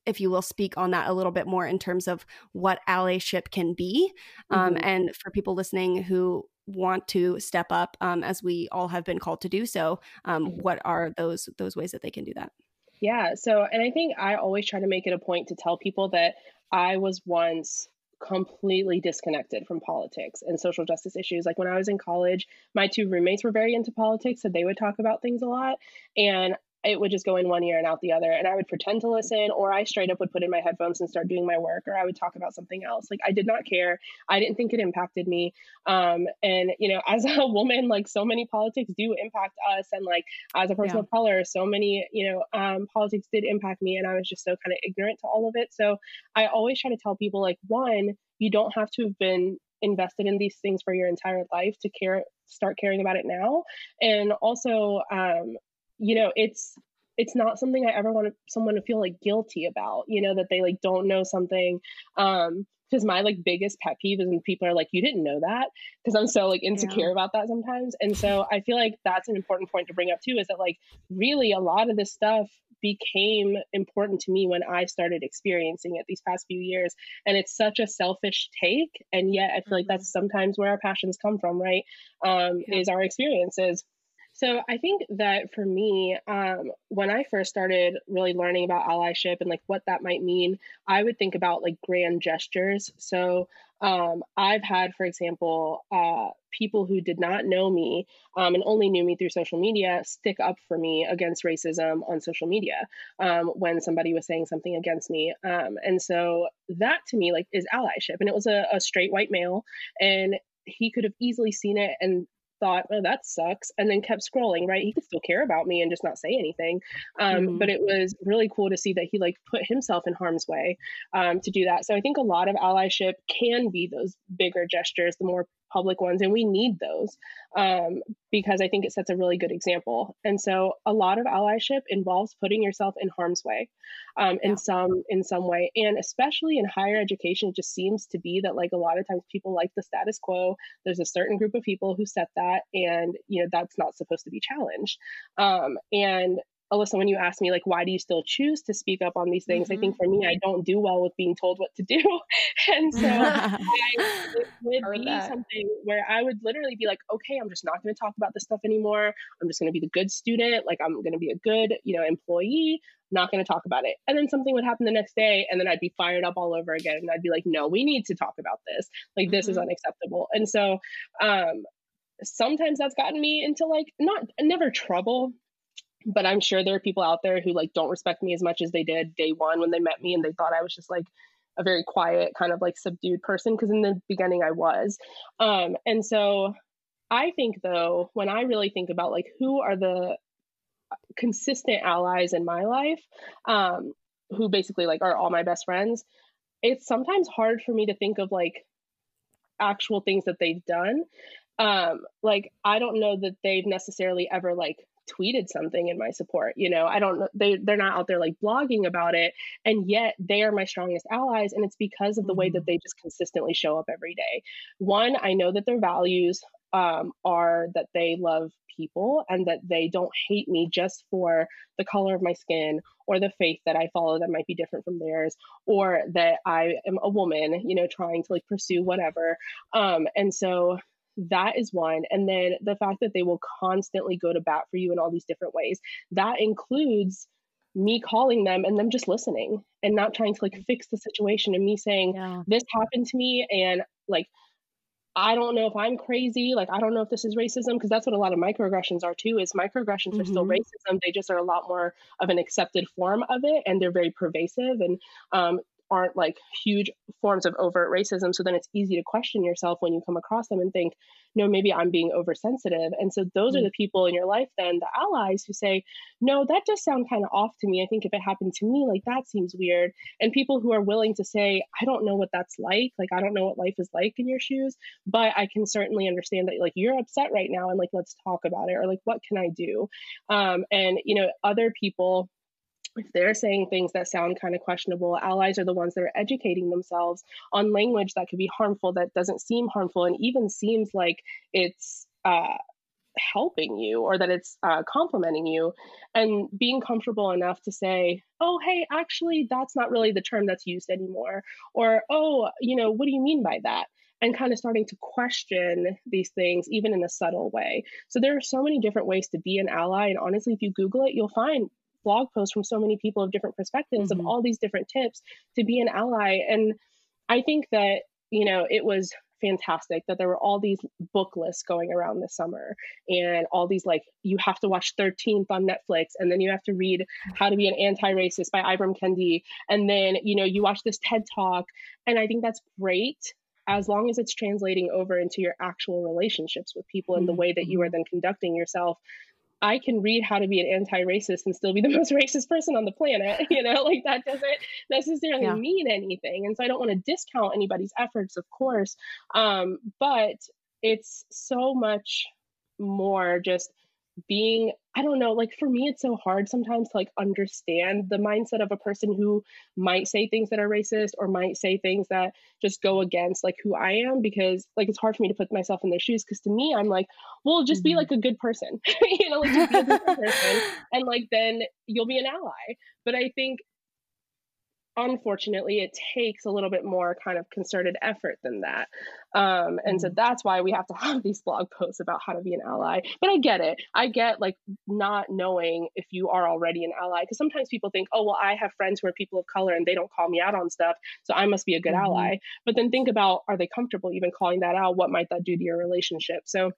if you will speak on that a little bit more in terms of what allyship can be um, mm-hmm. and for people listening who want to step up um, as we all have been called to do so um, mm-hmm. what are those those ways that they can do that yeah so and i think i always try to make it a point to tell people that i was once completely disconnected from politics and social justice issues. Like when I was in college, my two roommates were very into politics, so they would talk about things a lot. And it would just go in one ear and out the other. And I would pretend to listen, or I straight up would put in my headphones and start doing my work, or I would talk about something else. Like I did not care. I didn't think it impacted me. Um, and you know, *laughs* as a woman, like so many politics do impact us, and like as a person yeah. of color, so many you know um, politics did impact me, and I was just so kind of ignorant to all of it. So I always try to tell people like one, you don't have to have been invested in these things for your entire life to care start caring about it now and also um, you know it's it's not something i ever want someone to feel like guilty about you know that they like don't know something um because my like biggest pet peeve is when people are like you didn't know that because i'm so like insecure yeah. about that sometimes and so i feel like that's an important point to bring up too is that like really a lot of this stuff became important to me when i started experiencing it these past few years and it's such a selfish take and yet i feel mm-hmm. like that's sometimes where our passions come from right um yeah. is our experiences so I think that for me, um, when I first started really learning about allyship and like what that might mean, I would think about like grand gestures. So um, I've had, for example, uh, people who did not know me um, and only knew me through social media stick up for me against racism on social media um, when somebody was saying something against me. Um, and so that to me like is allyship. And it was a, a straight white male, and he could have easily seen it and thought, oh, that sucks, and then kept scrolling, right? He could still care about me and just not say anything. Um, mm-hmm. But it was really cool to see that he like put himself in harm's way um, to do that. So I think a lot of allyship can be those bigger gestures, the more public ones, and we need those um, because I think it sets a really good example. And so, a lot of allyship involves putting yourself in harm's way um, in yeah. some in some way, and especially in higher education, it just seems to be that like a lot of times people like the status quo. There's a certain group of people who set that, and you know that's not supposed to be challenged. Um, and Alyssa, when you asked me, like, why do you still choose to speak up on these things? Mm-hmm. I think mm-hmm. for me, I don't do well with being told what to do. *laughs* and so I, it *laughs* would be that. something where I would literally be like, okay, I'm just not going to talk about this stuff anymore. I'm just going to be the good student. Like, I'm going to be a good, you know, employee not going to talk about it. And then something would happen the next day, and then I'd be fired up all over again. And I'd be like, no, we need to talk about this. Like, this mm-hmm. is unacceptable. And so, um, sometimes that's gotten me into like not never trouble but i'm sure there are people out there who like don't respect me as much as they did day one when they met me and they thought i was just like a very quiet kind of like subdued person because in the beginning i was. Um and so i think though when i really think about like who are the consistent allies in my life um, who basically like are all my best friends it's sometimes hard for me to think of like actual things that they've done. Um like i don't know that they've necessarily ever like tweeted something in my support you know i don't know they they're not out there like blogging about it and yet they are my strongest allies and it's because of the way that mm-hmm. they just consistently show up every day one i know that their values um, are that they love people and that they don't hate me just for the color of my skin or the faith that I follow that might be different from theirs or that I am a woman, you know, trying to like pursue whatever. Um, and so that is one. And then the fact that they will constantly go to bat for you in all these different ways. That includes me calling them and them just listening and not trying to like fix the situation and me saying, yeah. this happened to me and like I don't know if I'm crazy. Like, I don't know if this is racism because that's what a lot of microaggressions are too. Is microaggressions mm-hmm. are still mm-hmm. racism. They just are a lot more of an accepted form of it, and they're very pervasive. And um, aren't like huge forms of overt racism. So then it's easy to question yourself when you come across them and think, no, maybe I'm being oversensitive. And so those mm-hmm. are mm. the people in your life, then the allies who say, no, that does sound kind of off to me. I think if it happened to me, like that seems weird. And people who are willing to say, I don't know what that's like. Like, I don't know what life is like in your shoes, but I can certainly understand that, like, you're upset right now and like, let's talk about it or like, what can I do? Um, and, you know, other people if they're saying things that sound kind of questionable, allies are the ones that are educating themselves on language that could be harmful, that doesn't seem harmful, and even seems like it's uh, helping you or that it's uh, complimenting you, and being comfortable enough to say, oh, hey, actually, that's not really the term that's used anymore, or oh, you know, what do you mean by that? and kind of starting to question these things even in a subtle way. So there are so many different ways to be an ally and honestly if you google it you'll find blog posts from so many people of different perspectives mm-hmm. of all these different tips to be an ally. And I think that, you know, it was fantastic that there were all these book lists going around this summer and all these like you have to watch 13th on Netflix and then you have to read How to Be an Anti-Racist by Ibram Kendi and then you know you watch this TED Talk and I think that's great as long as it's translating over into your actual relationships with people and the way that you are mm-hmm. then conducting yourself I can read how to be an anti-racist and still be the *laughs* most racist person on the planet. *laughs* You know, like that doesn't necessarily yeah. mean anything. And so I don't want to discount anybody's efforts, of course. Um, but it's so much more just being i don't know like for me it's so hard sometimes to like understand the mindset of a person who might say things that are racist or might say things that just go against like who i am because like it's hard for me to put myself in their shoes because to me i'm like well just be mm-hmm. like a good person *laughs* you know like just be a good person *laughs* and like then you'll be an ally but i think unfortunately it takes a little bit more kind of concerted effort than that. Um, and so mm-hmm. that's why we have to *laughs* have these blog posts about how to be an ally. But i get it. I get like not knowing if you are already an ally because sometimes people think oh well i have friends who are people of color and they don't call me out on stuff so i must be a good mm-hmm. ally. But then think about are they comfortable even calling that out? What might that do to your relationship? So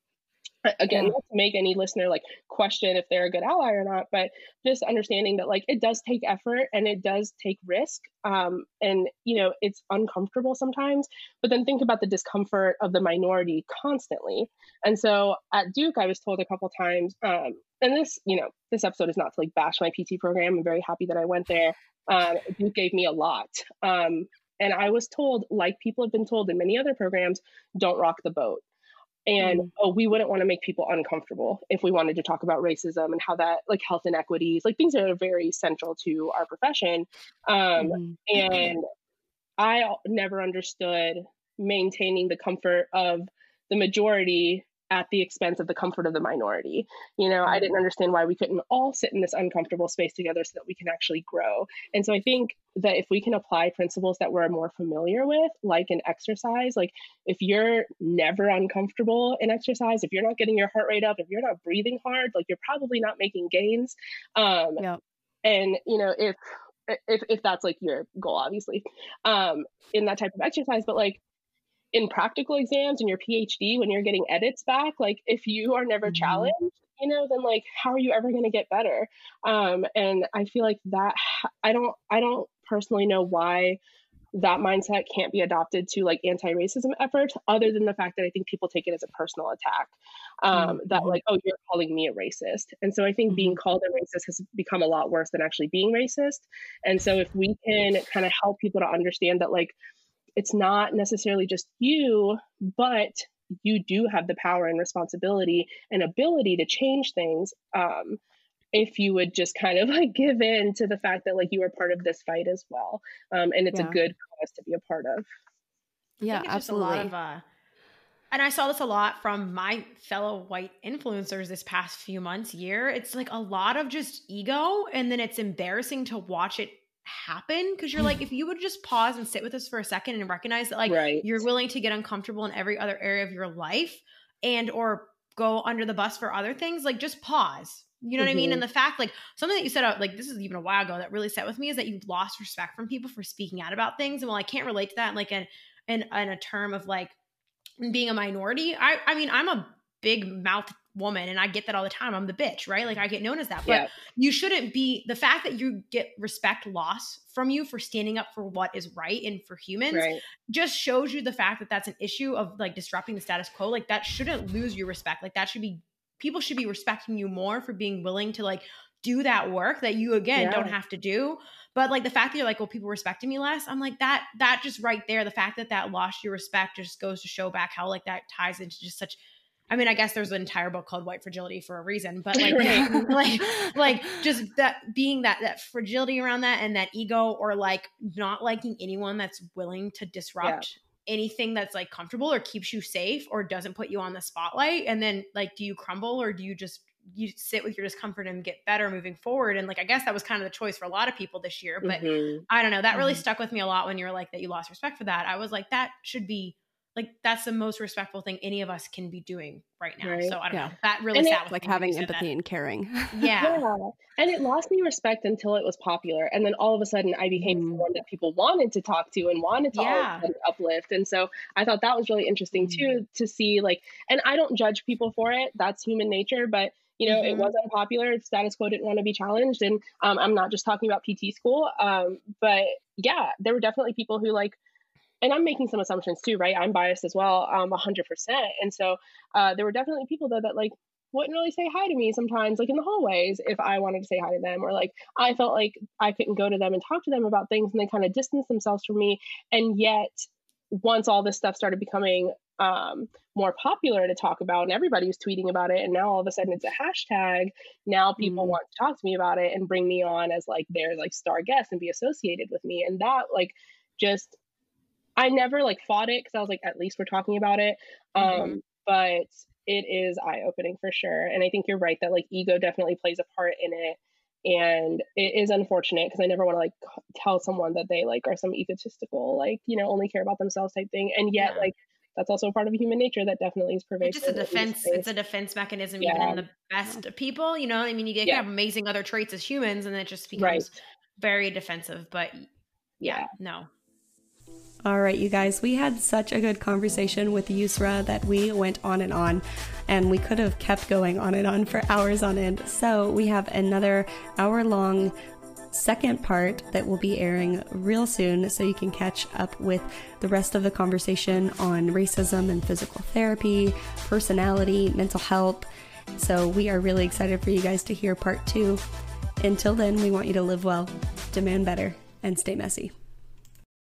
again not to make any listener like question if they're a good ally or not but just understanding that like it does take effort and it does take risk um, and you know it's uncomfortable sometimes but then think about the discomfort of the minority constantly. And so at duke i was told a couple times um, and this you know this episode is not to like bash my pt program. I'm very happy that i went there. Um, duke gave me a lot. Um, and i was told like people have been told in many other programs don't rock the boat and mm oh we wouldn't want to make people uncomfortable if we wanted to talk about racism and how that like health inequities like things that are very central to our profession. Um, mm and i never understood maintaining the comfort of the majority at the expense of the comfort of the minority. You know, I didn't understand why we couldn't all sit in this uncomfortable space together so that we can actually grow. And so I think that if we can apply principles that we're more familiar with, like in exercise, like if you're never uncomfortable in exercise, if you're not getting your heart rate up, if you're not breathing hard, like you're probably not making gains. Um, yeah. And, you know, if if if that's like your goal obviously um in that type of exercise but like in practical exams and your PhD when you're getting edits back, like if you are never mm-hmm. challenged, you know, then like how are you ever going to get better? Um, and I feel like that I don't I don't personally know why that mindset can't be adopted to like anti-racism efforts other than the fact that i think people take it as a personal attack um, mm-hmm. that like oh you're calling me a racist and so i think mm-hmm. being called a racist has become a lot worse than actually being racist and so if we can kind of help people to understand that like it's not necessarily just you, but you do have the power and responsibility and ability to change things. Um, if you would just kind of *laughs* like give in to the fact that like you are part of this fight as well, um, and it's yeah. a good cause to be a part of. Yeah, absolutely. Of, uh, and I saw this a lot from my fellow white influencers this past few months, year. It's like a lot of just ego, and then it's embarrassing to watch it happen because you're like if you would just pause and sit with us for a second and recognize that like right. you're willing to get uncomfortable in every other area of your life and or go under the bus for other things like just pause you know mm-hmm. what I mean? And mm-hmm. the fact, like, something that you said, uh, like, this is even a while ago that really set with me is that you've lost respect from people for speaking out about things. And well, I can't relate to that in like an, in, in a term of like being a minority. I, I mean, I'm a big mouth woman and I get that all the time. I'm the bitch, right? Like I get known as that. But yeah. you shouldn't be the fact that you get respect loss from you for standing up for what is right and for humans right. just shows you the fact that that's an issue of like disrupting the status quo. Like that shouldn't lose your respect. Like that should be people should be respecting you more for being willing to like do that work that you again yeah. don't have to do. But like the fact that you're like, well, people respecting me less, I'm like that. That just right there, the fact that that lost your respect just goes to show back how like that ties into just such I mean, I guess there's an entire book called White Fragility for a reason, but *laughs* like, right. *laughs* like, like *laughs* just that being that that fragility around that and that ego, or like not liking anyone that's willing to disrupt yeah. anything that's like comfortable or keeps you safe or doesn't put you on the spotlight. And then like, do you crumble or do you just you sit with your discomfort and get better moving forward? And like, I guess that was kind of the choice for a lot of people this year. But mm-hmm. I don't know, that really mm-hmm. stuck with me a lot when you were like that you lost respect for that. I was like, that should be like that's the most respectful thing any of us can be doing right now. Right. So I don't yeah. know. That really and sat it, like having empathy and caring. *laughs* Yeah. yeah. And it lost me respect until it was popular. And then all of a sudden I became mm. someone that people wanted to talk to and wanted to yeah. uplift. And so I thought that was really interesting mm. too to see like and I don't judge people for it. That's human nature, but you know, mm-hmm. it was unpopular. Status quo didn't want to be challenged. And um, I'm not just talking about PT school. Um, but yeah, there were definitely people who like and I'm making some assumptions too, right? I'm biased as well, um, 100%. And so uh, there were definitely people though that like wouldn't really say hi to me sometimes, like in the hallways, if I wanted to say hi to them, or like I felt like I couldn't go to them and talk to them about things, and they kind of distanced themselves from me. And yet, once all this stuff started becoming um, more popular to talk about, and everybody was tweeting about it, and now all of a sudden it's a hashtag. Now people mm. want to talk to me about it and bring me on as like their like star guest and be associated with me, and that like just I never like fought it because I was like, at least we're talking about it. Mm-hmm. Um, but it is eye opening for sure. And I think you're right that like ego definitely plays a part in it. And it is unfortunate because I never want to like tell someone that they like are some egotistical, like, you know, only care about themselves type thing. And yet, yeah. like, that's also a part of human nature that definitely is pervasive. It's just a defense. It's a defense mechanism, yeah. even in the best of people. You know, I mean, you get yeah. amazing other traits as humans, and it just becomes right. very defensive. But yeah, yeah, no, all right, you guys, we had such a good conversation with Yusra that we went on and on, and we could have kept going on and on for hours on end. So, we have another hour long second part that will be airing real soon so you can catch up with the rest of the conversation on racism and physical therapy, personality, mental health. So, we are really excited for you guys to hear part two. Until then, we want you to live well, demand better, and stay messy.